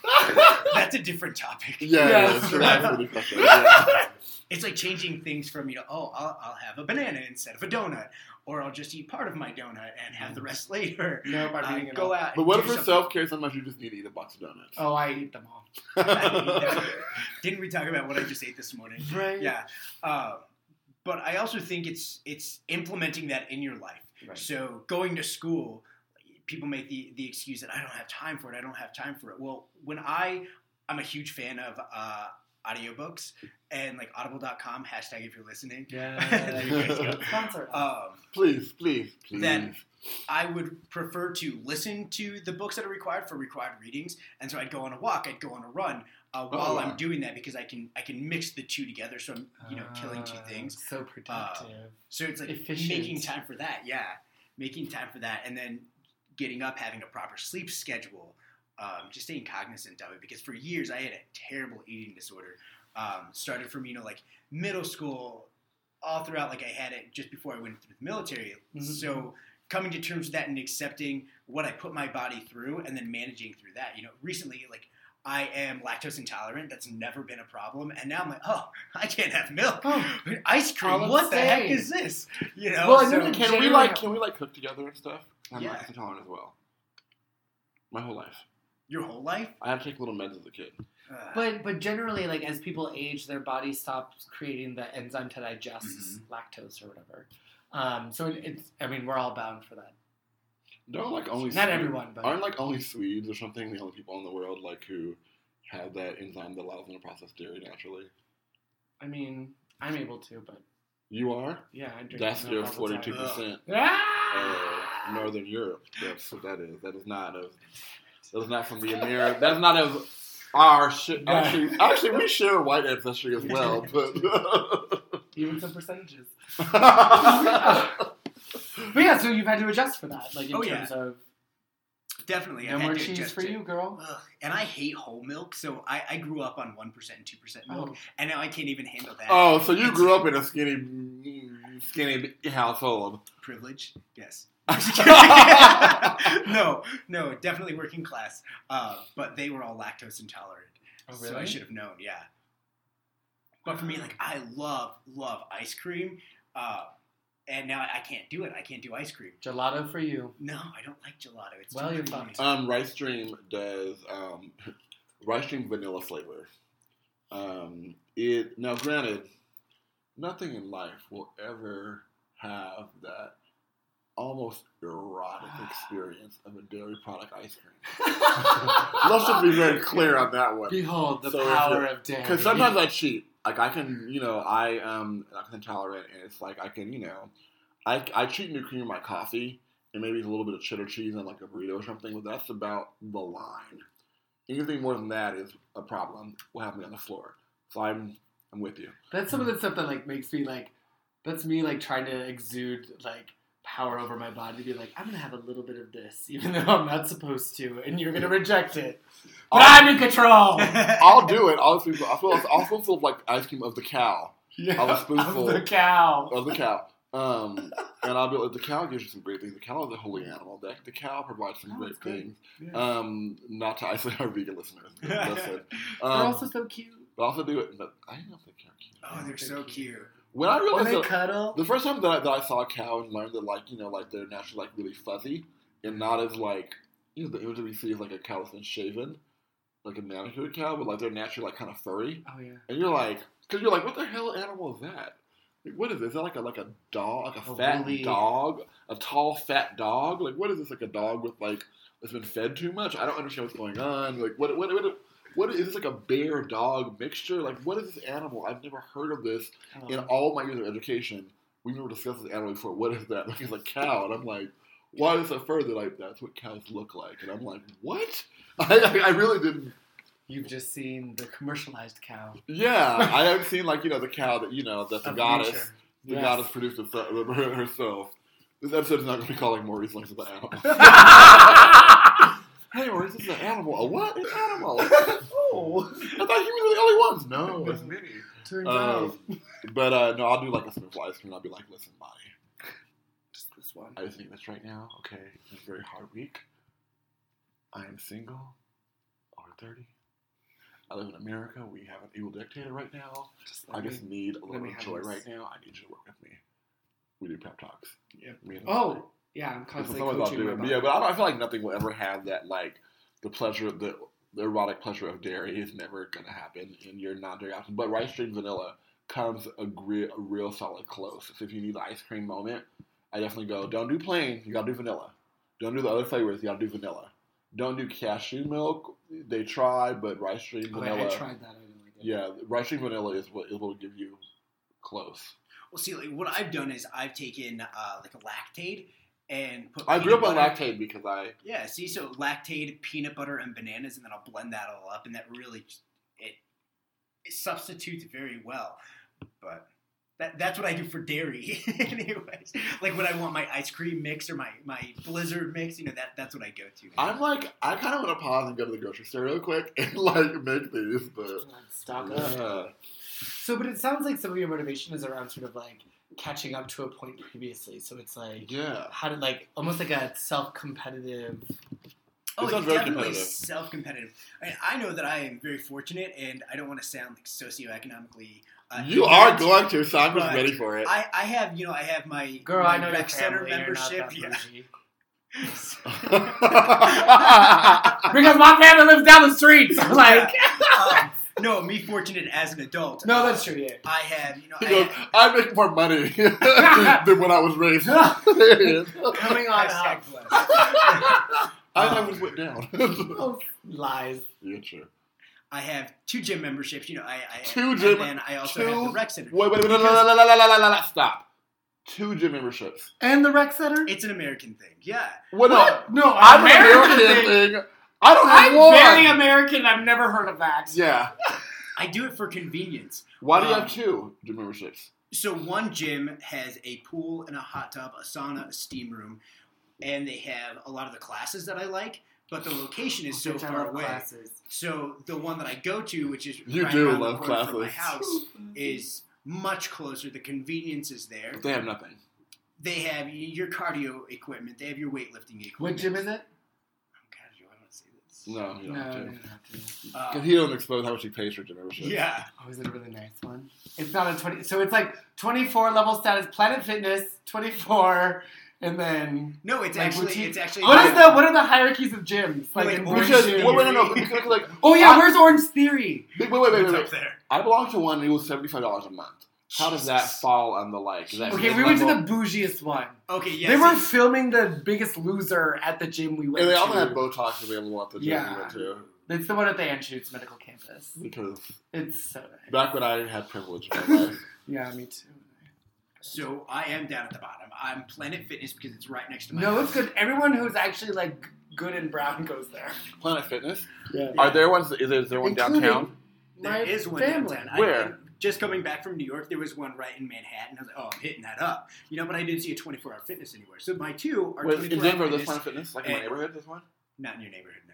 That's a different topic. yeah, Yes. that's true. That's really. Yeah. It's like changing things from you know, oh, I'll, I'll have a banana instead of a donut, or I'll just eat part of my donut and have the rest later. No, by Uh, being go out. But what if for self care, sometimes you just need to eat a box of donuts? Oh, I eat them all. Didn't we talk about what I just ate this morning? Right. Yeah. Uh, but I also think it's it's implementing that in your life. Right. So going to school, people make the the excuse that I don't have time for it. I don't have time for it. Well, when I I'm a huge fan of uh, audiobooks and like audible.com hashtag if you're listening. Yeah. You go. Sponsor. Um, Please, please, please. Then- I would prefer to listen to the books that are required for required readings, and so I'd go on a walk, I'd go on a run uh, while Oh. I'm doing that because I can I can mix the two together, so I'm you know killing two Ah, things. So productive. So it's like Efficient. making time for that, yeah, making time for that, and then getting up, having a proper sleep schedule, um, just staying cognizant of it. Because for years I had a terrible eating disorder. Um, started from you know like middle school, all throughout. Like I had it just before I went through the military. Mhm. So coming to terms with that and accepting what I put my body through, and then managing through that. You know, recently like. I am lactose intolerant. That's never been a problem. And now I'm like, oh, I can't have milk. Oh. Ice cream. I'll What the heck is this? You know. Well, and so- then Can we like can we like cook together and stuff? I'm Yeah. lactose intolerant as well. My whole life. your whole life. I had to take little meds as a kid. Uh, But but generally, like as people age, their body stops creating the enzyme to digest Mm-hmm. lactose or whatever. Um, so it, it's I mean we're all bound for that. Don't like only Not Swede- everyone, but aren't like only Swedes or something the only people in the world like who have that enzyme that allows them to process dairy naturally. I mean I'm able to, but You are. yeah, I drink That's your forty-two percent. Ah! Uh, Northern Europe. That's what that is. That is not of. That is not from the American. That's not of our shit. Yeah. Actually, actually, we share white ancestry as well, but. Even some percentages. But yeah, so you've had to adjust for that, like in Oh, yeah. terms of definitely. I no had more to cheese adjust for to- you, girl. Ugh, and I hate whole milk, so I, I grew up on one percent and two percent milk, Oh, and now I can't even handle that. oh, so you grew up in a skinny, skinny household. privilege, yes. no, no, definitely working class. Uh, but they were all lactose intolerant, Oh, so I should have known. Yeah. But for me, like I love love ice cream, uh, and now I can't do it. I can't do ice cream. gelato for you. No, I don't like gelato. It's Well, too you're creamy. fucked. Um, Rice Dream does um, Rice Dream vanilla flavor. Um, it now, granted, nothing in life will ever have that almost erotic experience of a dairy product ice cream. Let's just be very clear on that one. Behold the So if power of dairy. Because sometimes I cheat. Like I can, you know, I um, am lactose intolerant, and it's like I can, you know, I I cheat new cream in my coffee, and maybe a little bit of cheddar cheese and like a burrito or something. But that's about the line. Anything more than that is a problem. Will have me on the floor. So I'm I'm with you. That's some of the stuff that like makes me like. That's me like trying to exude like power over my body to be like I'm gonna have a little bit of this even though I'm not supposed to and you're gonna reject it. But I'll, I'm in control. I'll do it. I'll feel, I'll feel, I'll feel full of like ice cream of the cow. yeah, I'll spoonful. of the cow. of the cow. Um, and I'll be like, the cow gives you some great things. The cow is a holy animal. The, the cow provides some Oh, great things. Yeah. Um, not to isolate our vegan listeners. Listen. They're Um, also so cute. but also do it. But I don't think they're cute. oh, they're so cute. When I When realized they that, cuddle. the first time that I, that I saw a cow and learned that like you know like they're naturally like really fuzzy and not as like you know the image that we see is like a cow that's been shaven, like a manicured cow, but like they're naturally like kind of furry. Oh yeah. And you're like, because you're like, what the hell animal is that? Like, what is this? Is that like a like a dog, like a A fat woolly- dog, a tall fat dog? Like, what is this? Like a dog with like that's been fed too much? I don't understand what's going on. Like, what what what? What is this like a bear dog mixture? Like, what is this animal? I've never heard of this in Um, all my years of education. We've never discussed this animal before. What is that? Like, it's a cow, and I'm like, why is it further? Like, that's what cows look like, and I'm like, what? I, I, really didn't. You've just seen the commercialized cow. Yeah, I haven't seen like you know the cow that you know that the of goddess, nature. the Yes. goddess produced herself. This episode's not going to be calling Maurice at the animal. Hey, this is an animal. A what? An animal? oh, I thought humans were the only ones. No, there's many. turns Um, out but uh, no, I'll do like a simple ice cream. I'll be like, listen, body. just this one. I just think this right now. Okay, it's a very hard week. I am single, over thirty. I live in America. We have an evil dictator right now. Just I me- just need a little joy this. right now. I need you to work with me. We do pep talks. Yeah. Me and Oh, yeah, I'm constantly what I'll coaching my body. Yeah, but I, don't, I feel like nothing will ever have that like the pleasure, the the erotic pleasure of dairy is never going to happen in your non-dairy option. But Rice Dream vanilla comes a, gre- a real solid close. So if you need an ice cream moment, I definitely go. Don't do plain. You gotta do vanilla. Don't do the other flavors. You gotta do vanilla. Don't do cashew milk. They try, but Rice Dream Oh, vanilla. I tried that. I didn't like it. Yeah, Rice Dream vanilla is what it will give you close. Well, see, like what I've done is I've taken uh, like a Lactaid and put. I grew up peanut on butter- Lactaid because I Yeah, see, so Lactaid, peanut butter, and bananas, and then I'll blend that all up, and that really it it substitutes very well. But that, that's what I do for dairy, anyways. Like when I want my ice cream mix or my, my Blizzard mix, you know that that's what I go to. I'm like I kind of want to pause and go to the grocery store real quick and like make these, but Stock up. yeah. So, but it sounds like some of your motivation is around sort of like catching up to a point previously. So it's like yeah. how to like almost like a self-competitive. Oh, It it's very definitely competitive. self-competitive. I, mean, I know that I am very fortunate, and I don't want to sound like socioeconomically. Uh, You are going to, so I'm just ready for it. I, I have, you know, I have my Girl, my I know your rec center family. You're not membership. that Yeah. because my family lives down the street. So like, um, no, me fortunate as an adult. No, that's true. Yeah, I have. You know, I, goes, have I, make more money than when I was raised. Coming on up. I, I was went down. Oh, lies. Yeah, sure. I have two gym memberships. You know, I, I two gym. And I also two, have the rec center. Wait, wait, wait, la, la, la, stop. Two gym memberships and the rec center. It's an American thing. Yeah. What? no, what? No, no American, American thing. thing I don't have I'm one. very American. I've never heard of that. yeah. I do it for convenience. Why do you Um, have two gym memberships? So one gym has a pool and a hot tub, a sauna, a steam room, and they have a lot of the classes that I like. But the location is so Bitch, I far love away. classes. So the one that I go to, which is You right do around the love corner from my classes. house, is much closer. The convenience is there. They have nothing. They have y- your cardio equipment. They have your weightlifting equipment. What gym is it? Oh, God, you want to say this? No, you No, don't no, have to. no. Uh, Because he don't expose how much he pays for gym memberships. yeah. Oh, is it a really nice one? It's not a twenty. So it's like twenty-four level status, Planet Fitness, twenty-four, and then No, it's Like actually boutique- it's actually what is the what are the hierarchies of gyms? Like Wait, in orange Because, Orange wait, wait, no, no, because like, Oh yeah, I- where's Orangetheory? wait, wait, wait, wait, It's wait. up there. I belong to one. And it was seventy five dollars a month. How does that fall on the like? is that Okay, we mid-level? went to the bougiest one. Okay, yeah. they were see- filming the Biggest Loser at the gym we went And they to. also had Botox available at the gym Yeah. we went to. It's the one at the Anschutz Medical Campus. Because It's so nice. back when I had privilege in my life. Yeah, me too. So I am down at the bottom. I'm Planet Fitness because it's right next to my No, house. it's good. Everyone who's actually like good and brown goes there. Planet Fitness. Yeah. Are there ones? Is there, is there one Including downtown? There My is one family. downtown. I- Where? Just coming back from New York, there was one right in Manhattan. I was like, oh, I'm hitting that up. You know, but I didn't see a 24 hour fitness anywhere. So my two are Wait, 24 in Denver, hour there's fitness, Planet Fitness, like in my neighborhood. This one. not in your neighborhood, no.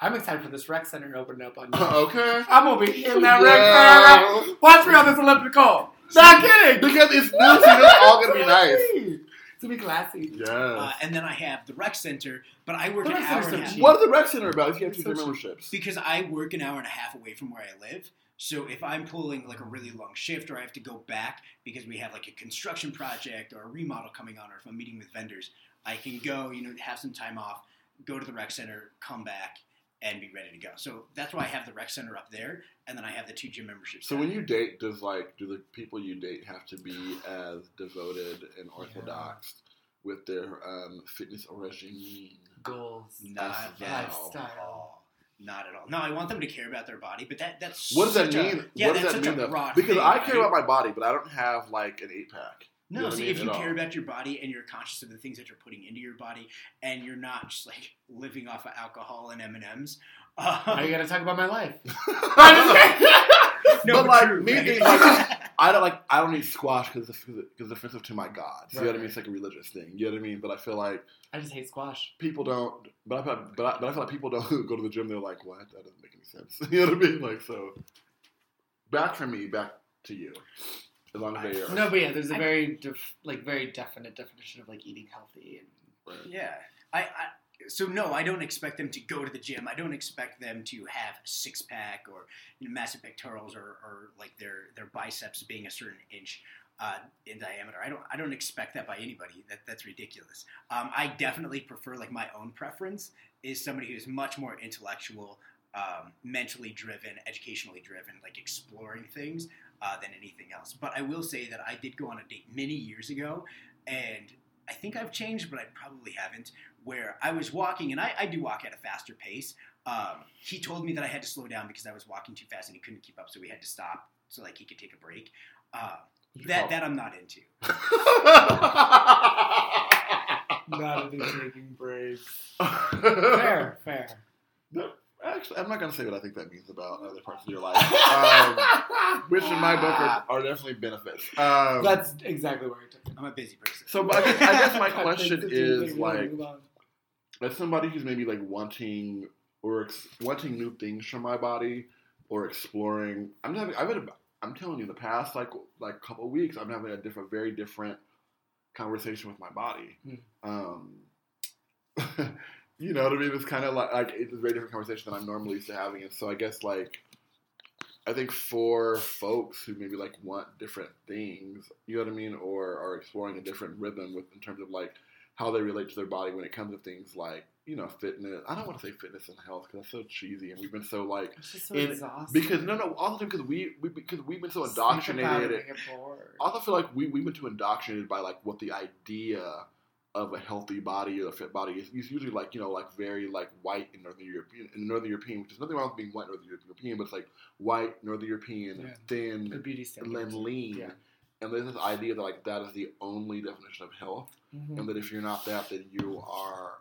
I'm excited for this rec center opening up on. You. Okay. I'm gonna be hitting that Yeah. rec center. Watch me on this elliptical. Not kidding. Because it's new, so it's all gonna be nice. It's gonna be classy. Yes. Uh, and then I have the rec center, but I work The an hour and a half. cheap. what is the rec center about if you have two It's so memberships? Because I work an hour and a half away from where I live. So if I'm pulling like a really long shift or I have to go back because we have like a construction project or a remodel coming on or if I'm meeting with vendors, I can go, you know, have some time off, go to the rec center, come back, and be ready to go. So that's why I have the rec center up there and then I have the two gym memberships. So down when you date, does like do the people you date have to be as devoted and orthodox with their um, fitness regime? Goals. Not As at thou. all. Not at all. No, I want them to care about their body, but that that's What does that such a- mean? yeah, what does that's that such mean a though? broad Because thing, I care right? about my body, but I don't have like an eight pack. No, You know what I see, mean? if you At care all. about your body and you're conscious of the things that you're putting into your body, and you're not just like living off of alcohol and M and M's. Now you um, gotta talk about my life. No, but like true, me, right? being like, I don't like I don't eat squash because it's, 'cause it's offensive to my God. You know what I mean? It's like a religious thing. You know what I mean? But I feel like I just hate squash. people don't. But I feel, but I, but I feel like people don't go to the gym. They're like, what? That doesn't make any sense. You know what I mean? Like so. Back from me, back to you. As long as they are. No, but yeah, there's a very def- like very definite definition of like eating healthy and Right. yeah, I, I. So no, I don't expect them to go to the gym. I don't expect them to have six pack or you know, massive pectorals or, or like their their biceps being a certain inch. Uh, in diameter, I don't. I don't expect that by anybody. That that's ridiculous. Um, I definitely prefer like my own preference is somebody who's much more intellectual, um, mentally driven, educationally driven, like exploring things uh, than anything else. But I will say that I did go on a date many years ago, and I think I've changed, but I probably haven't. Where I was walking, and I, I do walk at a faster pace. Um, he told me that I had to slow down because I was walking too fast and he couldn't keep up, so we had to stop so like he could take a break. Uh, that that I'm not into. Not into taking breaks. Fair, fair. No, actually, I'm not gonna say what I think that means about other parts of your life, um, which in my book are, are definitely benefits. Um, That's exactly where I took it. I'm a busy person. so, but I guess, I guess my question is like, move on. As somebody who's maybe like wanting or ex- wanting new things from my body or exploring, I'm having, I've had, a, I'm telling you, the past like like couple weeks, I'm having a different, very different conversation with my body. Hmm. Um, you know what I mean? It's kind of like like it's a very different conversation than I'm normally used to having, and so I guess like. I think for folks who maybe like want different things, you know what I mean, or are exploring a different rhythm with in terms of like how they relate to their body when it comes to things like you know fitness. I don't want to say fitness and health because that's so cheesy, and we've been so like so because no no also because we, we because we've been so Just think about indoctrinated. it, I get bored. I also feel like we we've been too indoctrinated by like what the idea of a healthy body or a fit body is. It's usually like you know like very like white and Northern European and Northern European, which is nothing wrong with being white Northern European, but it's like white Northern European, Yeah. thin, The beauty standards. and lean. Yeah. And there's this idea that like that is the only definition of health Mhm. and that if you're not that, then you are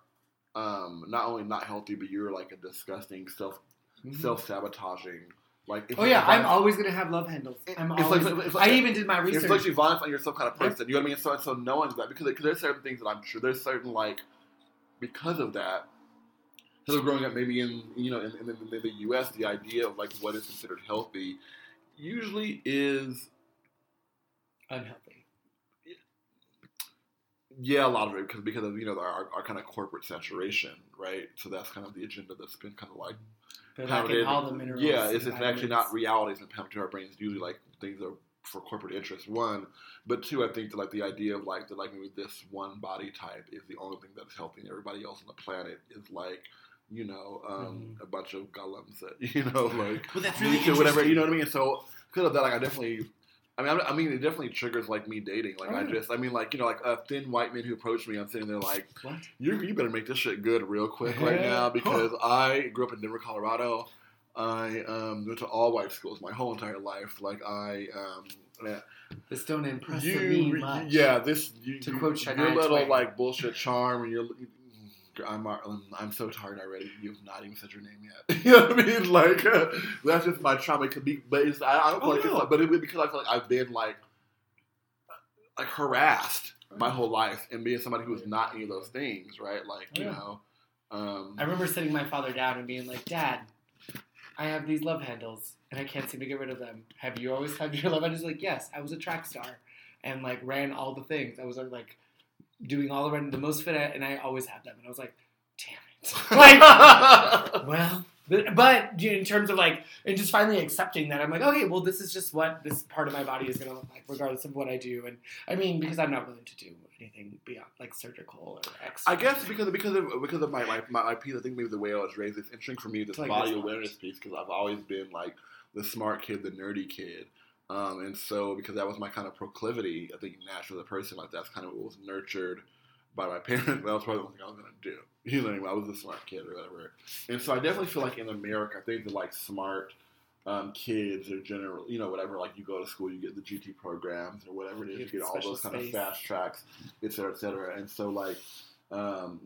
um, not only not healthy, but you're like a disgusting self Mhm. self sabotaging. Like, Oh yeah, I'm always gonna have love handles. I'm It's always. like- it's like- I even did my research. It's like you violence on yourself kind of person. You know what I mean? So, so knowing that because, because there's certain things that I'm sure there's certain like because of that. So growing up, maybe in you know in, in, the, in the U.S., the idea of like what is considered healthy usually is Unhealthy. Yeah, a lot of it because because of you know our, our kind of corporate saturation, right? So that's kind of the agenda that's been kind of like They're pounded. all the minerals. Yeah, it's, it's actually not reality. It's pumped to our brains. Usually, like things are for corporate interest. One, but two, I think that like the idea of like that like maybe this one body type is the only thing that's helping everybody else on the planet is like. You know, um, a bunch of golems that you know, like Well, that's really whatever. You know what I mean? So because of that, like I definitely. I mean, I mean, it definitely triggers like me dating. Like Oh, I just, I mean, like you know, like a thin white man who approached me. I'm sitting there like, What? you, you better make this shit good real quick right now because I grew up in Denver, Colorado. I um, went to all white schools my whole entire life. Like I, um, yeah, This don't impress you, me much. yeah, this you, To you- quote your little Twain. like bullshit charm, and you're. I'm um, I'm so tired already. You've not even said your name yet. you know what I mean? Like uh, that's just my trauma. It could be, but it's, I, I don't Oh, like it's no. like, but it, would because I feel like I've been like like harassed my whole life, and being somebody who is not any of those things, right? Like you know, um, I remember sitting my father down and being like, Dad, I have these love handles and I can't seem to get rid of them. Have you always had your love handles? Like, yes, I was a track star and like ran all the things. I was uh, like doing all the run, the most fit, and I always had them. And I was like, damn it. like, well, but, but you know, in terms of like, and just finally accepting that, I'm like, okay, well, this is just what this part of my body is going to look like, regardless of what I do. And I mean, because I'm not willing to do anything beyond like surgical or. I guess because because of because of my my, my, my piece, I think maybe the way I was raised, it's interesting for me this Like body this awareness piece because I've always been like the smart kid, the nerdy kid, um, and so because that was my kind of proclivity, I think naturally, the person like that's kind of what was nurtured by my parents. That was probably the only thing I was gonna do. You know, what I? Was a smart kid or whatever, and so I definitely feel like in America, I think the like smart. Um, kids are generally, you know, whatever. Like you go to school, you get the GT programs or whatever it is. You Get all those kind of fast tracks, et cetera, et cetera. And so, like, um,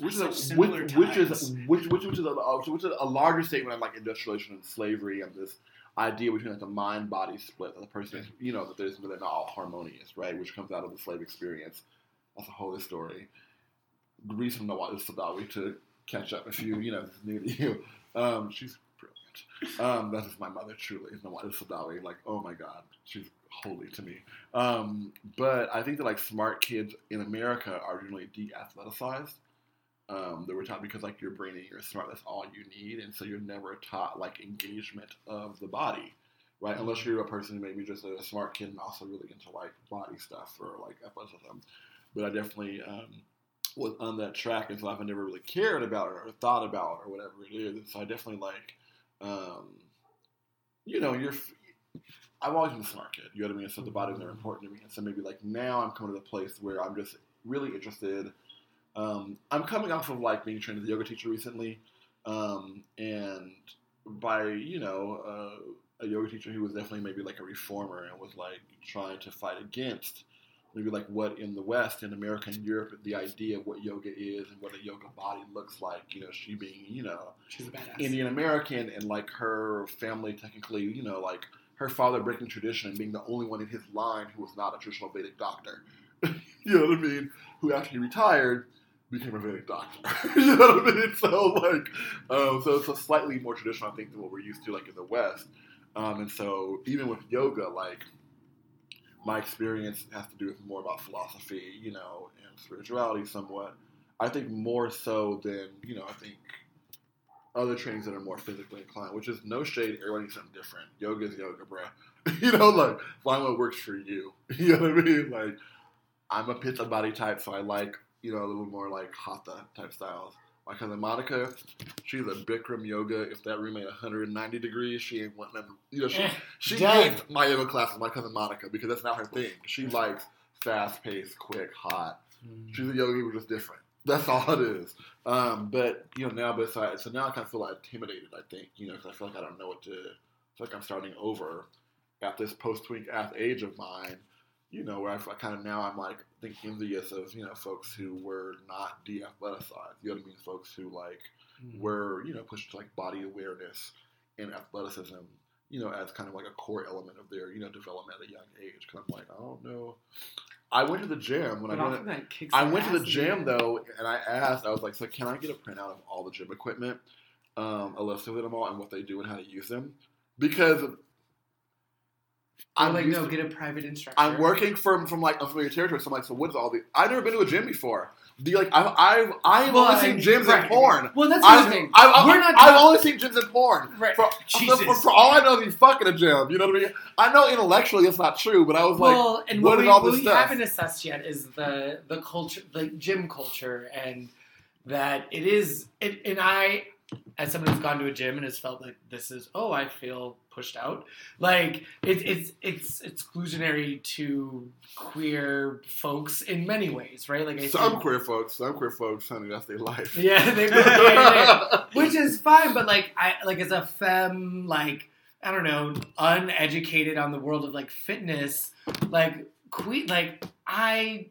which is a, which, which is which, which which is a which is a larger statement on like industrialization and slavery and this idea between like the mind body split that the person is you know that there's that they're not all harmonious right which comes out of the slave experience. That's a whole other story. Reason to watch Saadawi to catch up if you you know is new to you. Um, she's brilliant. Um, that is my mother truly is Nawal El Saadawi like oh my god she's holy to me. Um, but I think that like smart kids in America are generally de-athleticized. Um, they were taught because like you're brainy, you're smart, that's all you need, and so you're never taught like engagement of the body, right? Unless you're a person who maybe just a smart kid and also really into like body stuff or like athleticism. But I definitely um, was on that track, and so I've never really cared about it or thought about it or whatever it is. And so I definitely like, um, you know, you're. I've always been a smart kid. You know what I mean? So the bodies are important to me. And so maybe like now I'm coming to the place where I'm just really interested. Um, I'm coming off of like being trained as a yoga teacher recently, um, and by you know uh, a yoga teacher who was definitely maybe like a reformer and was like trying to fight against maybe like what in the West, in America and Europe, the idea of what yoga is and what a yoga body looks like. You know, she being you know She's a badass. Indian American and like her family technically, you know, like her father breaking tradition and being the only one in his line who was not a traditional Vedic doctor. you know what I mean? Who after he retired became a Vedic doctor. you know what I mean? So like, um, so it's a slightly more traditional, I think, than what we're used to like in the West. Um, and so even with yoga, like my experience has to do with more about philosophy, you know, and spirituality somewhat. I think more so than you know. I think other trainings that are more physically inclined, which is no shade. Everybody needs something different. Yoga is yoga, bro. you know, like find what works for you. You know what I mean? Like I'm a pitta body type, so I like you know a little more like hatha type styles. My cousin Monica, she's a Bikram yoga. If that room ain't 190 degrees, she ain't wanting them. You know, she Eh, she hates my yoga classes. My cousin Monica because that's not her thing. She likes fast paced, quick, hot. Mm. She's a yogi, we're just different. That's all it is. Um, but you know now, besides, so now I kind of feel like intimidated. I think you know because I feel like I don't know what to. I feel like I'm starting over at this posttwink ath age of mine. You know where I, I kind of now I'm like thinking envious of you know folks who were not de-athleticized. You know what I mean? Folks who like Mm. were you know pushed to like body awareness and athleticism. You know, as kind of like a core element of their you know development at a young age. Because I'm like, I don't know. I went to the gym when But I went. I went to the gym though, and I asked. I was like, "So can I get a printout of all the gym equipment, um, a list of them all, and what they do and how to use them?" Because I'm like, no, to- get a private instructor. I'm working from from like unfamiliar territory. So I'm like, so what is all the? I've never been to a gym before. The like I've I've I've Well, only seen gyms right. in porn. Well, that's the I've, thing. I've, I've, We're not I've talking- only seen gyms in porn. Right. For, Jesus. for, for all I know, he's fucking a gym. You know what I mean? I know intellectually it's not true, but I was like, well, and what what, we, all what this we stuff? haven't assessed yet is the the culture, the gym culture, and that it is. It, and I, as someone who's gone to a gym and has felt like this is, oh, I feel pushed out. Like it, it's it's exclusionary to queer folks in many ways, right? Like I some think- queer folks, some queer folks, honey, that's their life. Yeah, they, yeah, yeah. which is fine, but like I like as a femme, like I don't know, uneducated on the world of like fitness, like que- like I,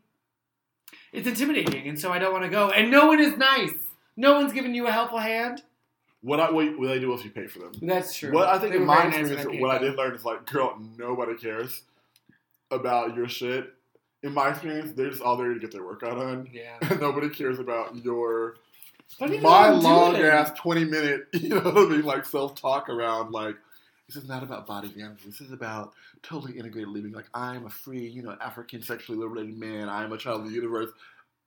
it's intimidating, and so I don't want to go. And no one is nice. No one's giving you a helpful hand. What I what, they do if you pay for them. That's true. What I think They in my when experience, what I did learn is like, girl, nobody cares about your shit. In my experience, they're just all there to get their workout on. Yeah. And nobody cares about your my doing? long ass twenty minute, you know what I mean, like self talk around like this is not about body image. This is about totally integrated living. Like I'm a free, you know, African sexually liberated man. I am a child of the universe.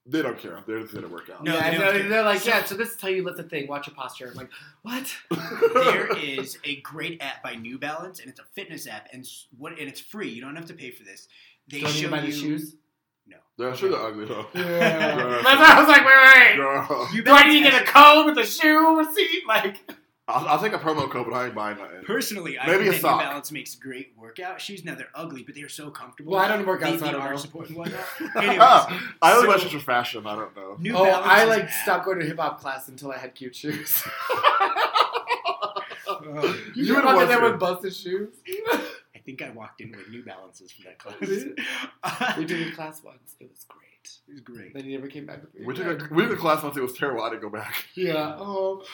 They don't care. They're just gonna work out. No, yeah, they no, don't care. they're like, So- yeah. So this is how you lift the thing. Watch your posture. I'm like, what? there is a great app by New Balance, and it's a fitness app, and what and it's free. You don't have to pay for this. They Do I need to show buy you the shoes? No. They're sure they're ugly though. Yeah. Girl. That's why I was like, wait, wait. Girl. New Do I Balance need to get a has- code with a shoe receipt? Like, I'll, I'll take a promo code, but I ain't buying nothing. Personally, I Maybe think a that New. Balance makes great workout shoes. Now they're ugly, but they are so comfortable. Well, I don't work out, the, so I the don't support and whatnot. I Anyways, only so- buy shit for fashion. I don't know. New oh, Balance I like stopped going to hip hop class until I had cute shoes. Uh, you You walk would in there with busted shoes. I think I walked in with New Balances for that class. We did a class once. It was great. It was great. Then he never came back with me. We took a we took a class once. It was terrible. I didn't go back. Yeah. Oh,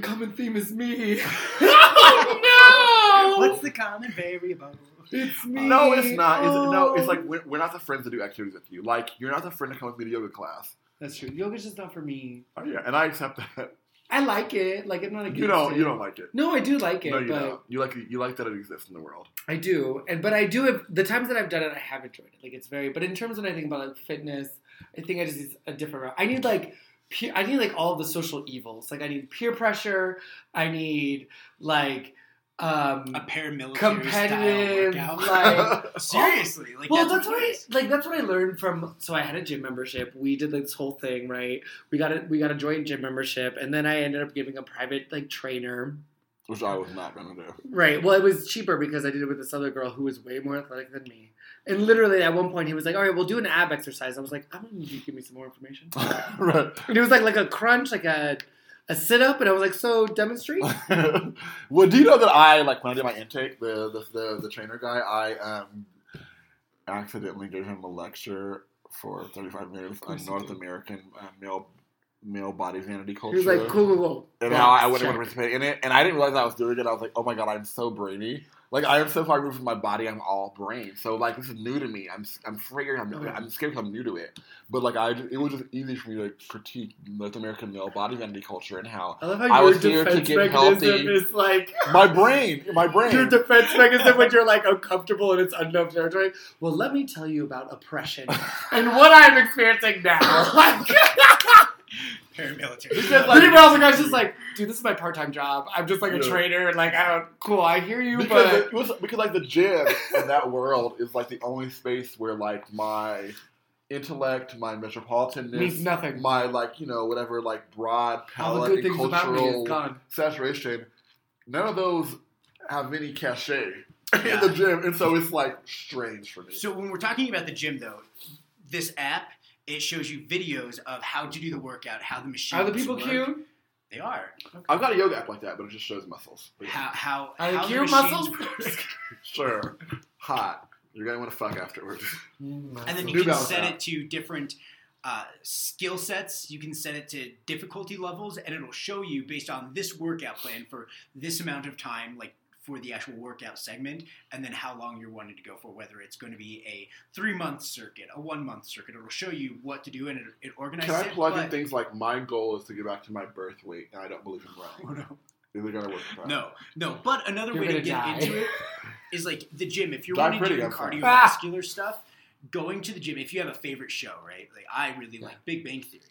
the common theme is me. oh no! What's the common variable? It's me. No, it's not. It's, no, it's Oh. like we're, we're not the friends that do activities with you. Like you're not the friend to come with me to yoga class. that's true. Yoga's just not for me. Oh yeah, and I accept that. I like it. Like I'm not against You don't. it. You don't like it. No, I do like it, No, you but don't. You like you like that it exists in the world. I do, and but I do have the times that I've done it, I have enjoyed it. Like it's very, but in terms of when I think about like fitness, I think I just need a different route. I need like peer, I need like all the social evils. Like I need peer pressure. I need like um A paramilitary competitive. style workout. Like Seriously, like well, that's, that's what I like. That's what I learned from. So I had a gym membership. We did this whole thing, right? We got a we got a joint gym membership, and then I ended up giving a private like trainer. which I was not gonna do. Right. Well, it was cheaper because I did it with this other girl who was way more athletic than me. And literally, at one point, he was like, "All right, we'll do an ab exercise." I was like, "I'm gonna need you to give me some more information." right. And it was like like a crunch, like a a sit up, and I was like, "So demonstrate." well, do you know that I like when I did my intake, the the the, the trainer guy, I um accidentally gave him a lecture for 35 minutes on North. American uh, male male body vanity culture. He was like, "Cool, cool, cool." and Yeah, how I wouldn't want to participate in it. And I didn't realize I was doing it. I was like, oh my god, I'm so brainy. Like I am so far removed from my body. I'm all brain. So like this is new to me. I'm I'm figuring I'm, yeah. I'm scared because mm. I'm new to it. But like I, just, it was just easy for me to critique North American male body vanity culture and how I how I was here to get mechanism healthy. is like my brain, my brain. your defense mechanism when you're like uncomfortable and it's unknown territory. Well, let me tell you about oppression and what I'm experiencing now. Like, Paramilitary. Because, like- meanwhile, the guy's just like, dude, this is my part-time job. I'm just like a Yeah. trainer. and Like, I don't. Cool, I hear you, because but it was because like the gym in that world is like the only space where like my intellect, my metropolitanness, means nothing. my like you know whatever like broad All the palette good and things about me cultural saturation, none of those have any cachet Yeah. in the gym, and so it's like strange for me. So when we're talking about the gym, though, this app it shows you videos of how to do the workout, how the machine. Are the people work. cute? They are. I've got a yoga app like that, but it just shows muscles. But How how Are how the cute muscles? work. sure, hot. You're gonna want to fuck afterwards. and then you New can set app. it to different uh, skill sets. You can set it to difficulty levels, and it'll show you based on this workout plan for this amount of time, like for the actual workout segment, and then how long you're wanting to go for. Whether it's going to be a three month circuit, a one month circuit, it'll show you what to do, and it, it organizes Can I it. plug in things like my goal is to get back to my birth weight, and I don't believe in running. Oh, no. Is it gonna work? No, no. But another You're way to get die. into it is like the gym. If you're wanting to do I'm fine. cardiovascular stuff, going to the gym. If you have a favorite show, right? Like I really Yeah. like Big Bang Theory,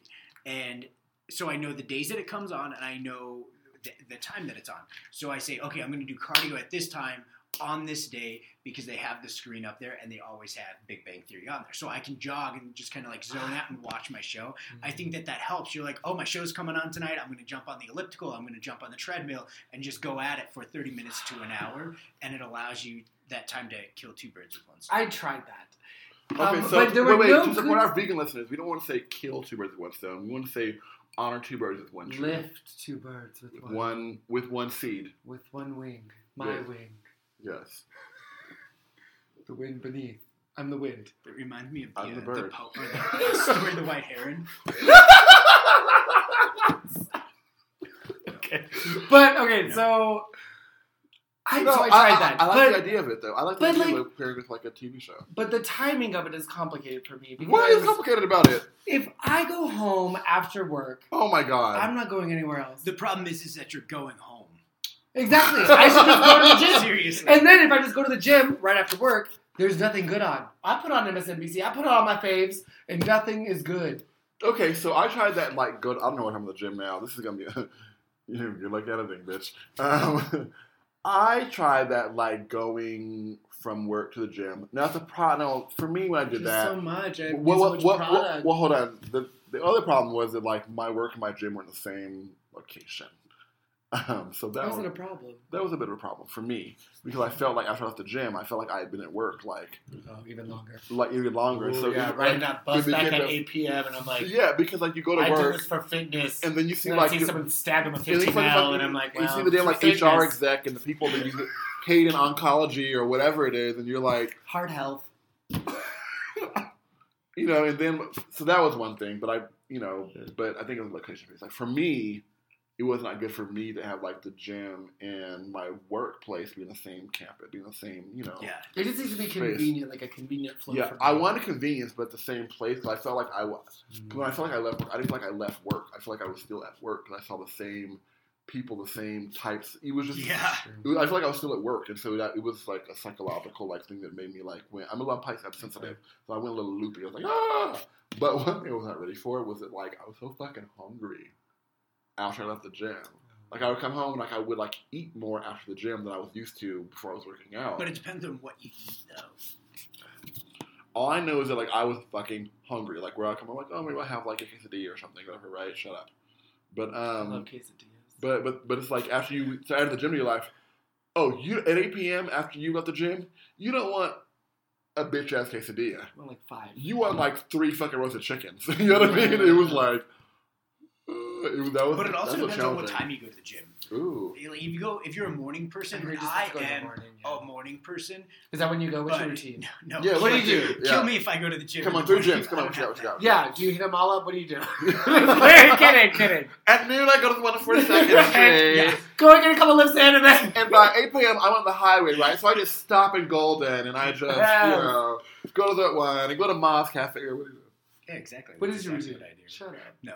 and so I know the days that it comes on, and I know the, the time that it's on. So I say, okay, I'm going to do cardio at this time on this day because they have the screen up there and they always have Big Bang Theory on there. So I can jog and just kind of like zone out and watch my show. I think that that helps. You're like, oh, my show's coming on tonight. I'm going to jump on the elliptical. I'm going to jump on the treadmill and just go at it for 30 minutes to an hour. And it allows you that time to kill two birds with one stone. I tried that. Okay, Um, so but there wait, were wait, no to support good- our vegan listeners, we don't want to say kill two birds with one stone. We want to say honor two birds with one tree. Lift two birds with one, One with one seed. with one wing. My Yeah. wing. Yes. The wind beneath. I'm the wind. It reminds me of the, I'm the uh, bird. po- or the story of the white heron. okay. But okay, so I, No, so I tried I, that. I, like but, the idea of it though. I like the idea like- of pairing with like a TV show. but the timing of it is complicated for me because What is complicated about it? if I go home after work, Oh my god. I'm not going anywhere else. The problem is, is that you're going home. Exactly. I should just go to the gym. Seriously. And then if I just go to the gym right after work, there's nothing good on. I put on MSNBC, I put on all my faves, and nothing is good. Okay, so I tried that like good. I don't know what I'm in the gym now. This is gonna be a, you you're like editing, bitch. Um, I tried that like going from work to the gym. Now it's a pro. No, for me when I did that, so much. I well, use so much well, well, well, hold on. The the other problem was that like my work and my gym were in the same location. Um, so that that was wasn't a problem. that was a bit of a problem for me because I felt like after I left the gym, I felt like I had been at work like Oh, even longer. like even longer. so yeah, it- right like, now, bus back at a- 8 p.m. and I'm like, yeah, because like you go to I do work this for fitness. and then you see and I like see you- someone stab him with And 15 like L, and I'm like, you see the damn for like fitness, HR exec and the people that you it paid in oncology or whatever it is, and you're like, heart health. you know, and then so that was one thing, but I, you know, but I think it was location based. Like for me, it was not good for me to have like the gym and my workplace be in the same campus, be in the same, you know. yeah. It just needs to be Space. convenient, like a convenient flow. Yeah, I wanted convenience, but at the same place. I felt like I was. When I felt like I left work, I didn't feel like I left work. I felt like I was still at work because I saw the same people, the same types. It was just Yeah. It was, I feel like I was still at work, and so that it was like a psychological like thing that made me like when I'm a little Pisces, I'm sensitive, so I went a little loopy. I was like ah, but one thing I was not ready for was that like I was so fucking hungry after I left the gym. Like I would come home and like I would like eat more after the gym than I was used to before I was working out. But it depends on what you eat, though. All I know is that like I was fucking hungry. Like where I come, I'm like, oh maybe I have like a quesadilla or something. Whatever, right? Shut up. But I love um, quesadillas. But but but it's like after you so add the gym to your life. Oh, you at 8 p.m. after you left the gym, you don't want a bitch ass quesadilla. Well, like five. You want like three fucking roasted chickens. you know what I mean? It was like. It that was, But it also depends on what time you go to the gym. Ooh. Like, if you go, if you're a morning person, I heard you're I supposed to go in the am morning, yeah. a morning person. Is that when you go? What's your but- routine? No, no. Yeah, what do you do? Kill Yeah. me if I go to the gym. Come on, the three gyms. Come on, what you got, have what you got? Yeah. Do you hit them all up? What do you do? At kidding, kidding. noon, I go to the one for a second. Yeah. Go and get a couple lifts in and then. And by 8 p.m., I'm on the highway, right? So I just stop in Golden and I just, Yes. you know, go to that one and go to Moss Cafe or what do you do? Yeah, exactly. What That's is your exactly routine? what I do. Shut up. No.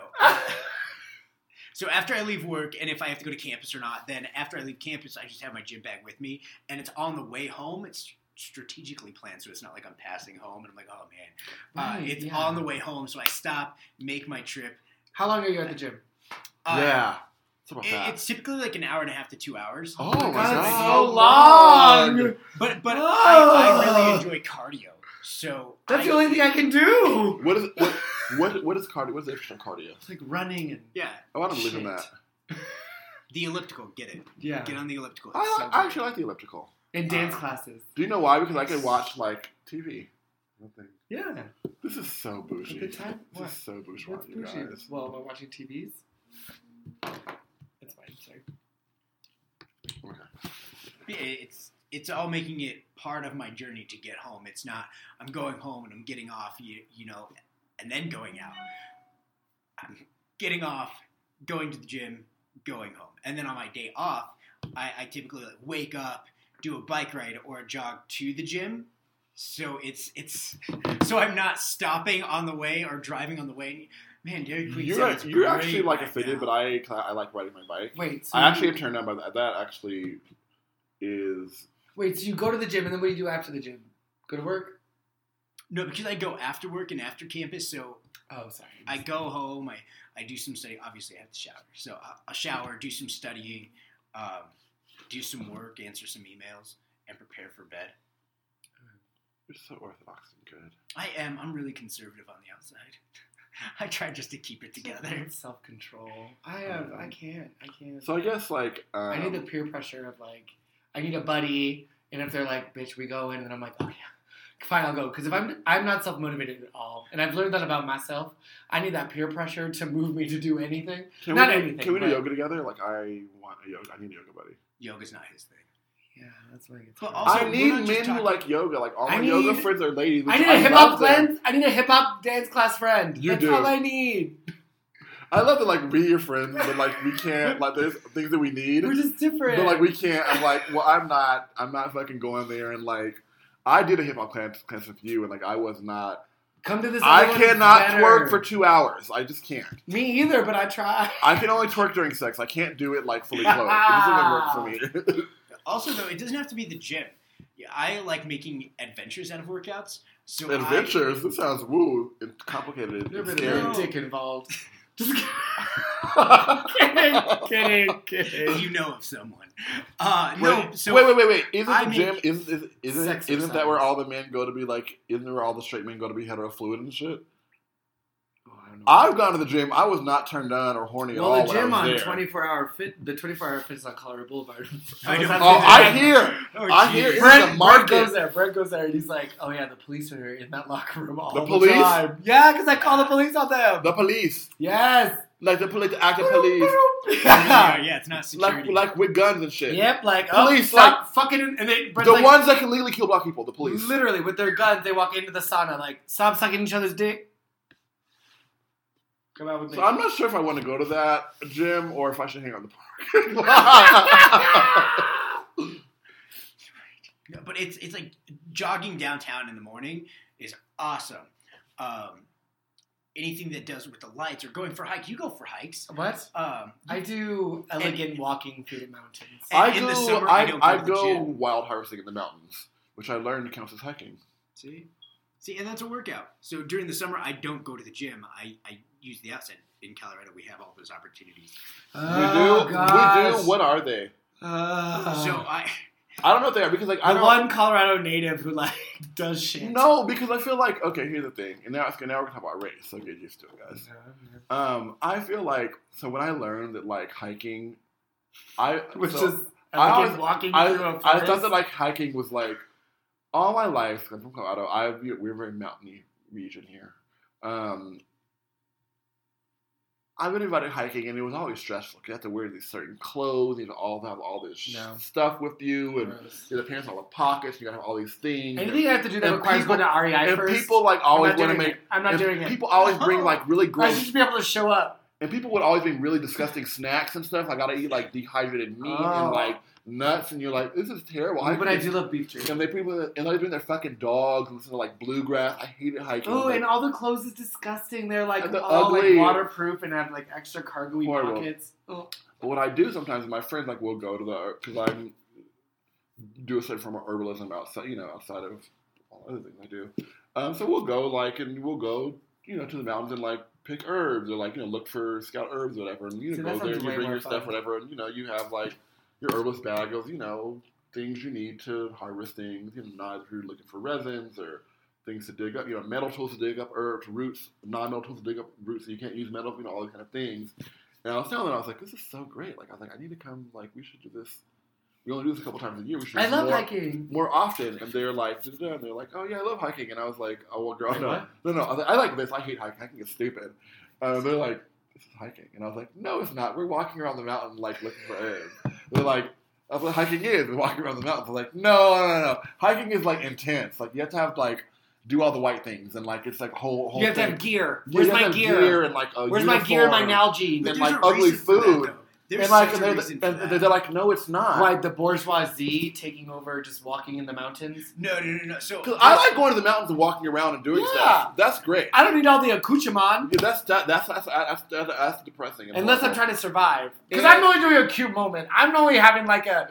So after I leave work, and if I have to go to campus or not, then after I leave campus, I just have my gym bag with me, and it's on the way home. It's strategically planned, so it's not like I'm passing home and I'm like, oh man. Uh, it's yeah. on the way home, so I stop, make my trip. How long are you at the gym? Uh, yeah. It- it's typically like an hour and a half to two hours. oh my God, god. it's so long. But but I, Oh. I really enjoy cardio. So That's I, the only thing I can do. What is what what what is cardio? What is extra cardio? It's like running and Yeah, oh, I want to believe in Shit. that. the elliptical. Get it. yeah, Get on the elliptical. I, It's so I good. actually like the elliptical. and dance classes. Do you know why? Because I can watch like TV. Nothing. Yeah, This is so a bougie. good time. This What? is so bourgeois, What's you bougie? guys. Well, am I watching TVs? That's fine. Sorry. Okay. Yeah, it's it's all making it part of my journey to get home. It's not I'm going home and I'm getting off, you, you know, and then going out. I'm getting off, going to the gym, going home, and then on my day off, I, I typically like wake up, do a bike ride or a jog to the gym. So it's it's so I'm not stopping on the way or driving on the way. Man, Dairy Queen You're sounds you're great actually like a right fitted, now. but I I like riding my bike. Wait. So I you- actually am turned on by that. That actually is Wait. So you go to the gym, and then what do you do after the gym? Go to work. No because I go after work and after campus. So Oh, sorry. I go home. I, I do some study. Obviously, I have to shower. So I- I'll shower, do some studying, um, do some work, answer some emails, and prepare for bed. you're so orthodox and good. I am. I'm really conservative on the outside. I try just to keep it together. Self control. I have. I can't. I can't. So I guess like um, I need the peer pressure of like, I need a buddy, and if they're like, "Bitch, we go in," and I'm like, "Oh yeah, fine, I'll go." Because if I'm, I'm not self motivated at all, and I've learned that about myself. I need that peer pressure to move me to do anything. can not we, do- anything, Can we do but- yoga together? Like I want a yoga. I need a yoga buddy. Yoga's not his thing. Yeah, that's what I get. But hard. Also, I need men who talking- like yoga. Like all I my yoga friends are ladies. I need a hip hop love friend. I need a hip hop dance class friend. You That's do. all I need. I love to like be your friend, but like we can't. Like there's things that we need, We're just different. but like we can't. I'm like, well, I'm not. I'm not fucking going there and like. I did a hip hop class, class with you, and like I was not. come to this. I other one, it's cannot better. twerk for two hours. I just can't. Me either, but I try. I can only twerk during sex. I can't do it like fully clothed. It doesn't work for me. Also, though, it doesn't have to be the gym. I like making adventures out of workouts. So I- Adventures. This sounds woo and complicated. Never and been a scary. No. dick involved. Kidding, kidding, kidding. you know of someone. Uh, Wait, no, so wait, wait, wait, wait. Isn't I the gym? Isn't isn't isn't, isn't that where all the men go to be like? Isn't where all the straight men go to be hetero fluid and shit? Oh, I don't know. I've gone to the gym. I was not turned on or horny at well, all the when I gym was on there. 24 hour fit, the 24 hour fitness on Colorado Boulevard. I know. Oh, the- I hear. Oh, I hear geez. Brent, Brent goes there. Brent goes there, and he's like, "Oh yeah, the police are in that locker room all The the, police? time." Yeah, because I call the police on them. The police, yes. like the police, the active police, yeah, yeah, it's not like security. like with guns and shit. Yep, like oh, Police, stop fucking, and they Brent's The like, ones that can legally kill black people. The police. literally with their guns, they walk into the sauna like, "Stop sucking each other's dick." Come out with me. So I'm not sure if I want to go to that gym or if I should hang out in the park. No, but it's it's like jogging downtown in the morning is awesome. Um, anything that does with the lights or going for hikes, you go for hikes. what? Um, I do And- elegant walking through the mountains. And I in go, the summer, I, I don't I go to the go gym. wild harvesting in the mountains, which I learned counts as hiking. see, see, and that's a workout. So during the summer, I don't go to the gym. I, I use the outside. In Colorado, we have all those opportunities. we Oh, do. We do. What are they? Uh, so I, I don't know if they are because like I the don't. one Colorado native who like does shit. No, because I feel like okay. Here's the thing, and now okay, now we're gonna talk about race. So get used to it, guys. Um, I feel like so when I learned that like hiking I which so is I like always- walking I, through a I thought that like hiking was like all my life. I'm from Colorado. I we- we're a very mountainy region here. Um, I've been invited hiking, and it was always stressful. 'cause You have to wear these certain clothes. You know, all have all this No. stuff with you, and Gross. you have to pants all the pockets. You gotta have all these things. Anything I have to do that And requires people- going to REI and first. people like I'm always not want to doing make. it. I'm not and doing it. people always bring like really gross. I should just be able to show up. and people would always bring really disgusting snacks and stuff. I gotta eat like dehydrated meat Oh. and like nuts, and you're like, this is terrible. but I do love beef jerky. And they people and they bring their fucking dogs and listen to like bluegrass. I hated hiking. Oh, Like, and all the clothes is disgusting. They're like the all ugly- like waterproof and have like extra cargo pockets. Oh. but what I do sometimes, my friends like will go to the because I'm do a certain form of herbalism outside, you know, outside of all other things I do. Um, so we'll go like and we'll go, you know, to the mountains and like pick herbs or like you know look for scout herbs or whatever, and you know, go there and you bring your stuff whatever, and you know you have like your herbalist bag of you know things you need to harvest things, you know, knives if you're looking for resins or things to dig up, you know, metal tools to dig up herbs, roots, non-metal tools to dig up roots so you can't use metal, you know, all these kind of things. And I was telling them, I was like, this is so great. Like, I was like, I need to come, like, we should do this. We only do this a couple times a year. We should I love more, hiking. more often. And they're like, and they're like, oh, yeah, I love hiking. And I was like, oh, well, girl, Wait, no. what? No, no. I, was like, I like this. I hate hiking. Hiking is stupid. Uh, they're like, is hiking. And I was like, no, it's not. We're walking around the mountain, like, looking for herbs. They're like, oh, that's what hiking is. We're walking around the mountain. I'm like, no, no, no, no. Hiking is, like, intense. Like, you have to have, like, do all the white things. And, like, it's, like, whole, whole You have to have gear. Where's my have gear? and, like, Where's my gear and my. Nalgene? And, like, ugly food. Though. There's and like, such and they're, reason for and that. they're like, no, it's not. Like the bourgeoisie taking over, just walking in the mountains? No, no, no, no. So 'Cause I like going to the mountains and walking around and doing Yeah. stuff. That's great. I don't need all the accoutrement Yeah, that's that, that's that's that's, that's, that's depressing. unless I'm trying to survive. Because Yeah. I'm only doing a cute moment. I'm only having like a,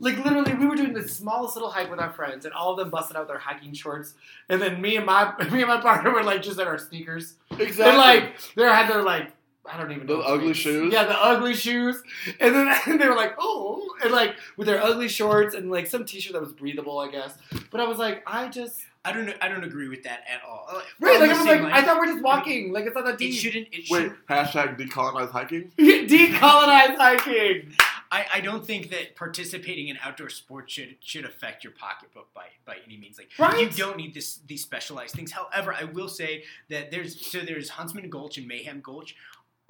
like literally, we were doing the smallest little hike with our friends, and all of them busted out their hiking shorts, and then me and my me and my partner were like just in our sneakers. exactly. They're like they had their like I don't even know The ugly names. shoes? Yeah, the ugly shoes, and then and they were like oh, and like with their ugly shorts and like some t-shirt that was breathable, I guess. But I was like, I just I don't. I don't agree with that at all. Like, right, like I was same like, I thought we're just walking, like it's not that it shouldn't. It wait. should. Hashtag decolonize hiking. Decolonize hiking. I, I don't think that participating in outdoor sports should should affect your pocketbook by by any means. Like Right. you don't need this these specialized things. However, I will say that there's so there's Huntsman Gulch and Mayhem Gulch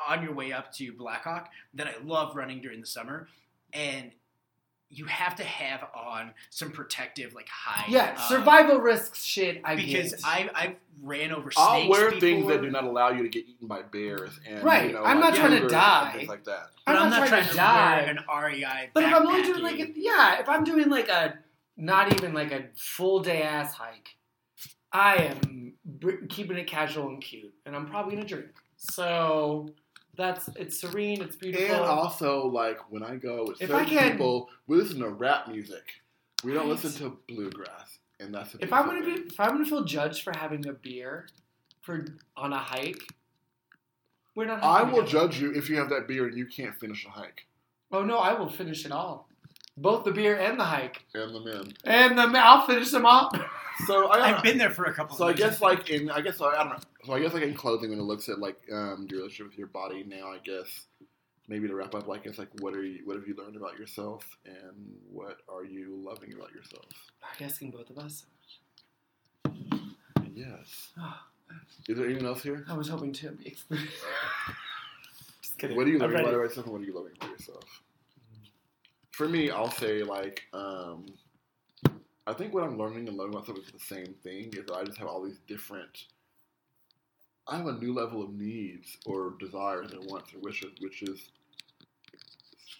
on your way up to Blackhawk that I love running during the summer, and you have to have on some protective like high Yeah, uh, survival risks shit. I because get. I I ran over snakes. I'll wear before, things that do not allow you to get eaten by bears and Right, You know, I'm like not trying to cougars die. and things like that. But I'm, not, trying, to to die. wear an REI. But if I'm only doing like backpacking. a, yeah, if I'm doing like a not even like a full day ass hike, I am keeping it casual and cute, and I'm probably gonna drink. So that's it's serene, it's beautiful. And also, like when I go with If certain I can- people, we listen to rap music. We don't Right. listen to bluegrass, and that's a if I'm gonna thing. be if I'm gonna feel judged for having a beer for on a hike, we're not. I will judge you if you have that beer and you can't finish a hike. Oh no, I will finish it all, both the beer and the hike, And the men. and the men. I'll finish them all. So I, I've been there for a couple. So I of years. guess like in I guess I don't know. So I guess like in closing, when it looks at like um, your relationship with your body now, I guess maybe to wrap up, like it's like what are you what have you learned about yourself and what are you loving about yourself? Are you asking both of us? Yes. Is there anyone else here? I was hoping to be. Just kidding. What are you loving about yourself and what are you loving about yourself? For me, I'll say like um, I think what I'm learning and loving about myself is the same thing. Is that I just have all these different. I have a new level of needs or desires and wants or wishes, which is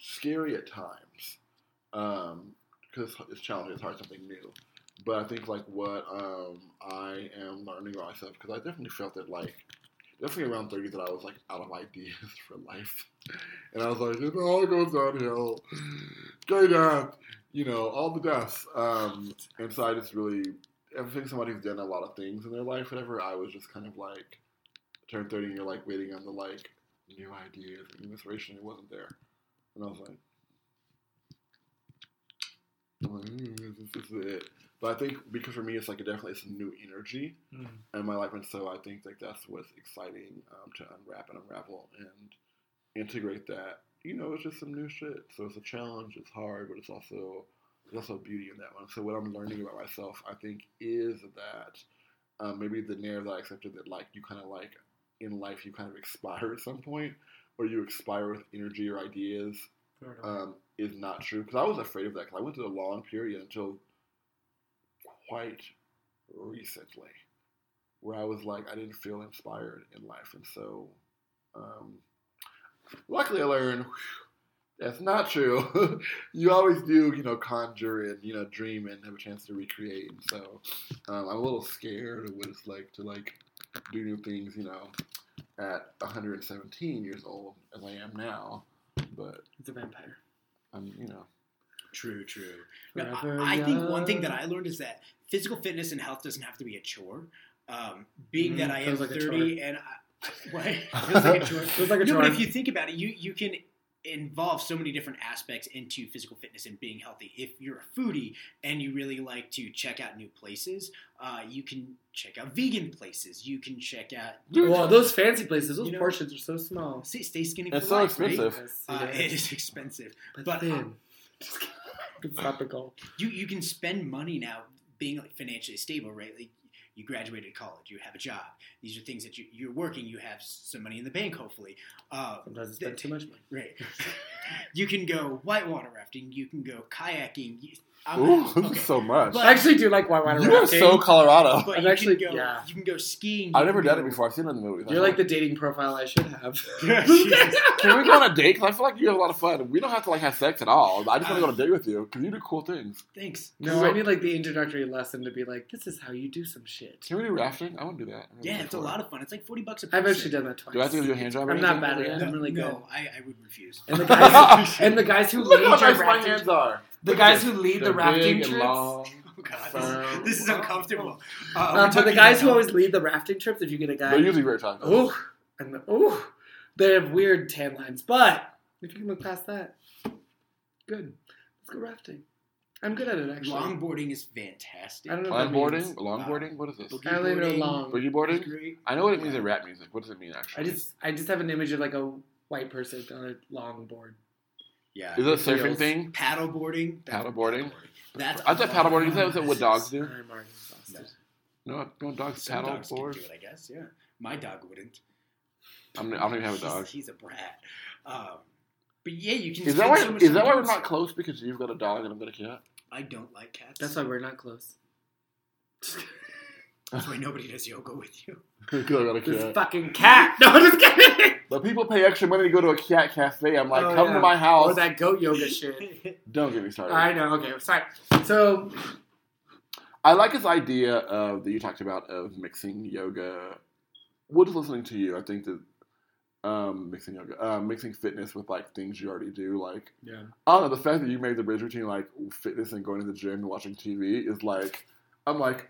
scary at times because it's challenging. It's hard something new. But I think like what um, I am learning about myself because I definitely felt that like definitely around 30 that I was like out of ideas for life. And I was like, it all goes downhill. Go down. You know, all the deaths. Um, and so I just really, I think somebody's done a lot of things in their life, whatever. I was just kind of like, turned 30 and you're like waiting on the like new ideas, new inspiration. It wasn't there. And I was like, like, "Mm, this is it. But I think because for me, it's like definitely it's a new energy Mm. in my life, and so I think like that's what's exciting um, to unwrap and unravel and integrate that you know, it's just some new shit. So it's a challenge. It's hard, but it's also there's also beauty in that one. So what I'm learning about myself, I think, is that um, maybe the narrative that I accepted that like you kind of like in life you kind of expire at some point, or you expire with energy or ideas, um, is not true. Because I was afraid of that. Because I went through a long period until quite recently, where I was like I didn't feel inspired in life, and so um, luckily I learned. whew, That's not true. you always do, you know, conjure and you know dream and have a chance to recreate. And so um, I'm a little scared of what it's like to like do new things, you know, at 117 years old as I am now. But It's a vampire. I'm, you know, True, true. No, Forever I, I think one thing that. I learned is that physical fitness and health doesn't have to be a chore. Um, being Mhm, that I am feels like a 30 and I, what? feels like a chore. Feels like a no, chore. but if you think about it, you you can involve so many different aspects into physical fitness and being healthy. If you're a foodie and you really like to check out new places, uh, you can check out vegan places. You can check out. well, those fancy places, those You know- portions are so small. Stay, stay skinny. It's for so life, right? expensive. Yes, Uh, it it is. is expensive. but, but, thin. um, It's topical. you you can spend money now being like financially stable, right? Like you graduated college, you have a job. These are things that you, you're working. You have some money in the bank, hopefully. Uh, Sometimes I spend too much money. right. you can go whitewater rafting. You can go kayaking. You, I'm, ooh, okay. so much. But- I actually do like whitewater you are so Colorado. but I'm you actually- can go. yeah. You can go skiing. I've never can done it before. I've seen it in the movies. You're like the dating profile I should have. Jesus. Can we go on a date? Because I feel like you have a lot of fun. We don't have to like have sex at all. I just want to go on a date with you because you do cool things. Thanks. no, I need like the introductory lesson to be like, this is how you do some shit. Can we do rafting? I want to do that. Yeah, it's a lot of fun. It's like forty bucks a person. I've actually done that twice. Do I have to do a hand job? I'm not anything? bad at it. I'm really good. no, I, I would refuse. And the guys, and the guys who Look lead how your nice my rafting, hands are. The guys who lead the rafting big trips. long. Oh god, Firm. this, this is uncomfortable. Uh, Uh, but the guys who always lead the rafting trips, if you get a guy, They're usually very attractive. ooh, and the, ooh, they have weird tan lines. But if you can look past that, good. Let's go rafting. I'm good at it actually. Longboarding is fantastic. I don't know what that means. Longboarding? Longboarding? What is this? Boogie I only know long. Boogie boarding? I know what it means in rap music. What does it mean actually? I just I just have an image of like a white person on a long board. Yeah. Is it a surfing feels- thing? Paddle boarding. Paddle boarding? That's I thought paddle boarding. Is that, is that what dogs do? I'm already exhausted. No, don't dogs Some paddle dogs can board? do it, I guess. Yeah. My dog wouldn't. I'm, I don't even have a dog. He's, a brat. Um, but yeah, you can. Is that why? so Is that why we're not close? Because you've got a dog and I've got a cat. I don't like cats. That's why we're not close. That's why nobody does yoga with you. Because I got a This cat. fucking cat. No, I'm just kidding. But people pay extra money to go to a cat cafe. I'm like, Oh, come yeah. to my Or house. that goat yoga shit. Don't get me started. I know. Okay, sorry. So I like his idea of that you talked about of mixing yoga. Well, just listening to you, I think that um, mixing yoga, um, mixing fitness with like things you already do. Like yeah, I don't know, the fact that you made the bridge between like fitness and going to the gym and watching TV is like I'm like.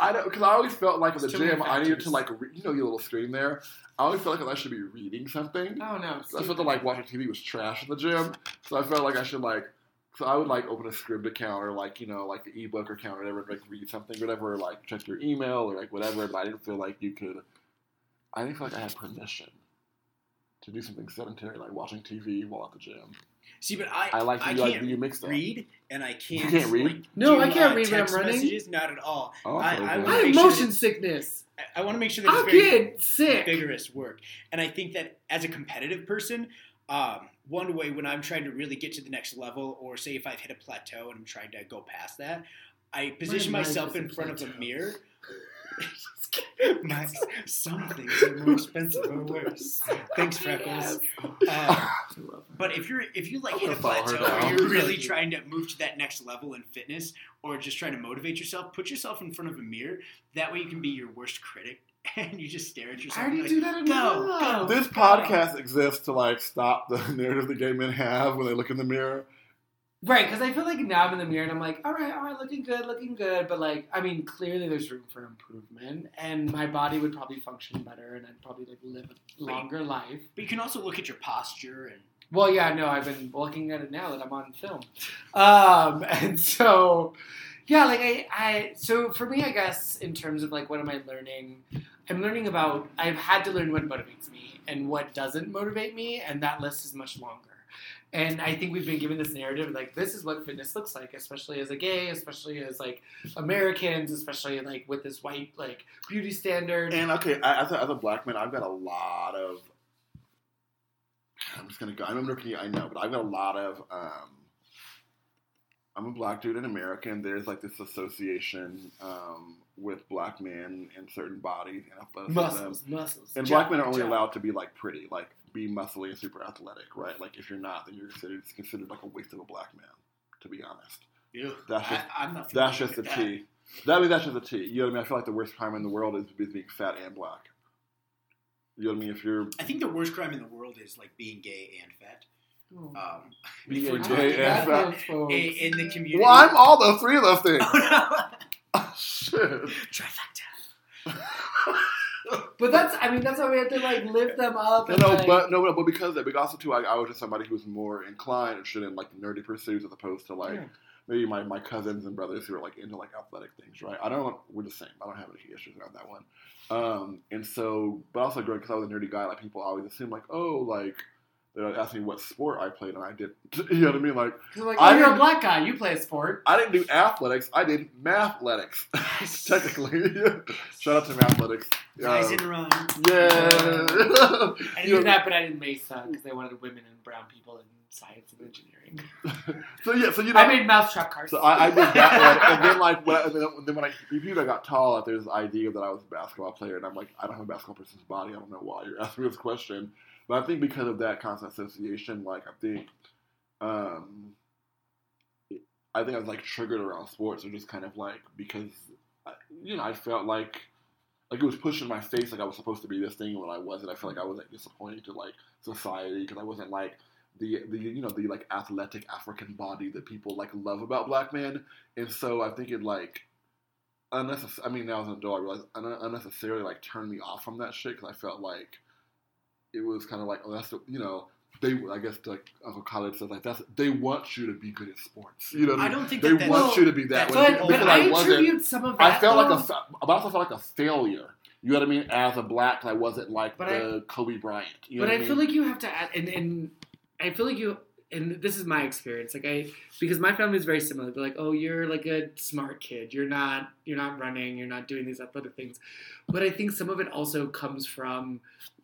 I don't because I always felt like at the There's too many gym I needed to like re- you know your little screen there. I always felt like I should be reading something. Oh no. I felt that like watching TV was trash in the gym, so I felt like I should like. So I would like open a Scribd account or like you know like the ebook account or whatever, and, like read something, or whatever, like check your email or like whatever. But I didn't feel like you could. I didn't feel like I had permission to do something sedentary like watching TV while at the gym. See, but I I like to I do, like, can't do you mix that? read, and I can't. You can't read? Like, No, do, I can't uh, read when I'm running. Messages, not at all. Oh, I- okay, I okay. I have make sure motion sickness. I, I want to make sure that I'll it's very get sick. vigorous work, and I think that as a competitive person, um, one way when I'm trying to really get to the next level, or say if I've hit a plateau and I'm trying to go past that, I position life myself in front of a mirror. My, some things are more expensive or worse. Thanks, Freckles. Uh, but if you're if you like hit a gonna follow her plateau, or you're really trying to move to that next level in fitness, or just trying to motivate yourself, put yourself in front of a mirror. That way, you can be your worst critic, and you just stare at I yourself. already and do like, that go, enough. go. This podcast exists to like stop the narrative that gay men have when they look in the mirror. Right, because I feel like now I'm in the mirror and I'm like, all right, all right, looking good, looking good. But like, I mean, clearly there's room for improvement, and my body would probably function better, and I'd probably like live a longer life. But you can also look at your posture and Well, yeah, no, I've been looking at it now that I'm on film, um, and so Yeah, like I, I, so for me, I guess in terms of like what am I learning, I'm learning about. I've had to learn what motivates me and what doesn't motivate me, and that list is much longer. And I think we've been given this narrative like this is what fitness looks like, especially as a gay, especially as like Americans, especially like with this white like beauty standard. And okay, I- as a, as a black man, I've got a lot of. I'm just gonna go. I'm looking. I know, but I've got a lot of. Um, I'm a black dude in America, and there's like this association um, with black men in certain bodies and athleticism. muscles, muscles. And black men are only allowed to be like pretty, like be muscly and super athletic, right? Like if you're not, then you're considered it's considered like a waste of a black man. To be honest, Yeah, That's just- I, I'm not. that's just a with T. That I mean, that's just the a T. You know what I mean? I feel like the worst crime in the world is, is being fat and black. You know what I mean? If you're I think the worst crime in the world is like being gay and fat. Oh. Um, Being if we're gay and fat. In, in the community. well, I'm all the three of those things. Oh, no. Shit. Trifecta. But that's, I mean, that's how we have to like lift them up. No, And, no, like, but no, no, but because of that, but also too, I, I was just somebody who was more inclined and interested in like nerdy pursuits as opposed to like Yeah. maybe my, my cousins and brothers who are like into like athletic things, right? I don't, we're the same. I don't have any issues around that one. Um, and so, but also growing because I was a nerdy guy, like people always assume like, oh, like they would ask me what sport I played, and I did. You know what I mean? Like like, I oh, you're a black guy. You play a sport. I didn't do athletics. I did mathletics. Technically, shout out to mathletics. Rise Um, and run. yeah. I didn't know- that, but I did Mesa because they wanted women and brown people in science and engineering. so yeah, so you know, I made mousetrap cars. So I, I did that and then like when I, and then, then when I reviewed, I got tall. Like, there's this idea that I was a basketball player, and I'm like, I don't have a basketball person's body. I don't know why you're asking me this question, but I think because of that constant association, like I think, um, I think I was like triggered around sports, or just kind of like because, I- you know, I felt like. Like it was pushed in my face, like I was supposed to be this thing when I wasn't. I felt like I was like disappointing to like society because I wasn't like the the you know the like athletic African body that people like love about black men, and so I think it like unnecessary. I mean, now as an adult, I realize un- unnecessarily like turned me off from that shit because I felt like it was kind of like oh that's the, you know they I guess like Uncle Khaled says like that's they want you to be good at sports. You know, what I I don't think they that want you to be that way. but, but I wasn't- attribute some of that. I felt like a, but I also felt like a failure. You know what I mean? As a black, I wasn't like But the Kobe Bryant. You know but I I mean? feel like you have to add, and, and I feel like you, and this is my experience. Like I, because my family is very similar. They're like, oh, you're like a smart kid. You're not, you're not running. You're not doing these athletic things. But I think some of it also comes from,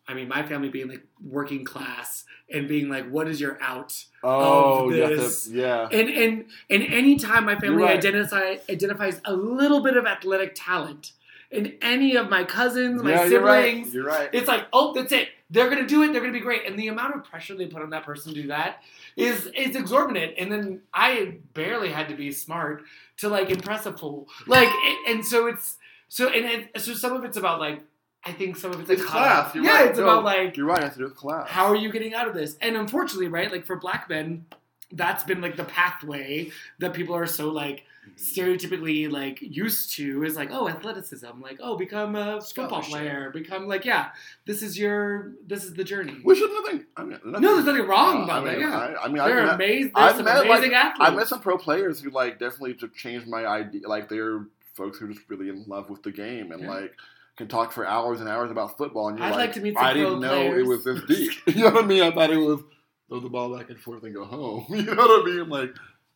I mean, my family being like working class and being like, what is your out? oh, of this. that's- yeah. And and and anytime my family right. identify, identifies a little bit of athletic talent in any of my cousins, my yeah, siblings, you're right. You're right. it's like, oh, that's it. They're gonna do it. They're gonna be great. And the amount of pressure they put on that person to do that is is exorbitant. And then I barely had to be smart to like impress a fool. Like, and, and so it's so and it, so some of it's about like I think some of it's like It's how- class, you're yeah, right. it's No. about like You're right. It has to do with class. how are you getting out of this? And unfortunately, right, like for black men, that's been like the pathway that people are so like stereotypically like used to is like oh athleticism like oh become a football player become like yeah this is your this is the journey Which is nothing. I mean, nothing no there's nothing wrong Uh, about I that mean, yeah I, I mean, they're I, met, amazing I've there's some met, like, amazing I athletes met some pro players who like definitely just changed my idea. Like they're folks who are just really in love with the game and Yeah. like can talk for hours and hours about football. And you're I'd like, like to meet I didn't know it was this deep. you know what I mean? I thought it was throw the ball back and forth and go home. You know what I mean? Like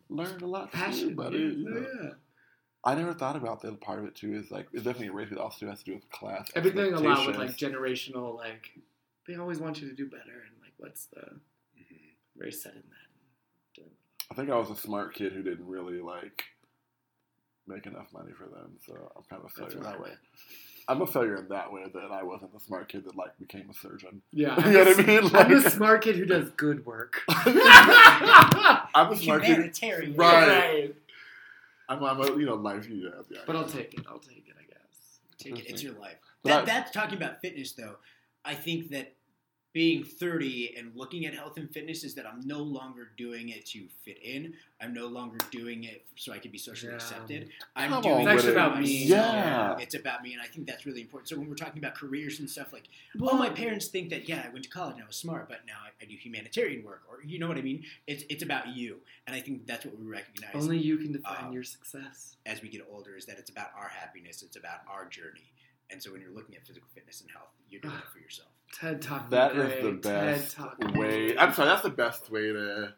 learned a lot, passion buddy. yeah, you know. yeah. I never thought about that part of it too. Is like it's definitely a race, but it also has to do with class. I've been doing a lot with like generational like they always want you to do better and like what's the mm-hmm. very set in that I think I was a smart kid who didn't really like make enough money for them, so I'm kind of a failure that way. I'm a failure in that way that I wasn't the smart kid that like became a surgeon. yeah you know what I mean? I'm Like, the smart kid who does good work I'm a smart kid. Humanitarian. Right. I'm, I'm a you know life. Yeah, yeah. But I'll take it. I'll take it. I guess. Take it. It's your life. But That, I- that's talking about fitness, though. I think that being 30 and looking at health and fitness is that I'm no longer doing it to fit in. I'm no longer doing it so I can be socially Yeah. accepted. I'm Come doing on it with It's it. about me. Yeah. It's about me, and I think that's really important. So when we're talking about careers and stuff, like, well, my parents think that yeah, I went to college and I was smart, but now I, I do humanitarian work, or you know what I mean. It's it's about you, and I think that's what we recognize Only you can define Um, your success. as we get older is that it's about our happiness, it's about our journey. And so when you're looking at physical fitness and health, you're doing it for yourself. TED Talk. That would is be the best TED Talk. way. I'm sorry, that's the best way to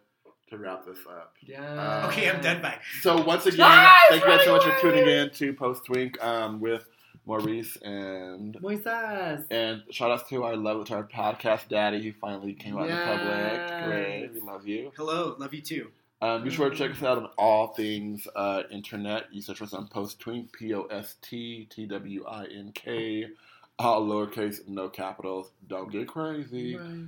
to wrap this up. Yeah. Uh, Okay, I'm done. Bye. So once again, Ah, thank you guys so much for tuning in to Posttwink um, with Maurice and Moises. and shout out to our love to our podcast daddy who finally came out in the public. Great, we love you. Hello, love you too. Um, be sure to check us out on all things uh, internet. You search for us on Posttwink, P O S T T W I N K, all lowercase, no capitals. Don't get crazy. Right.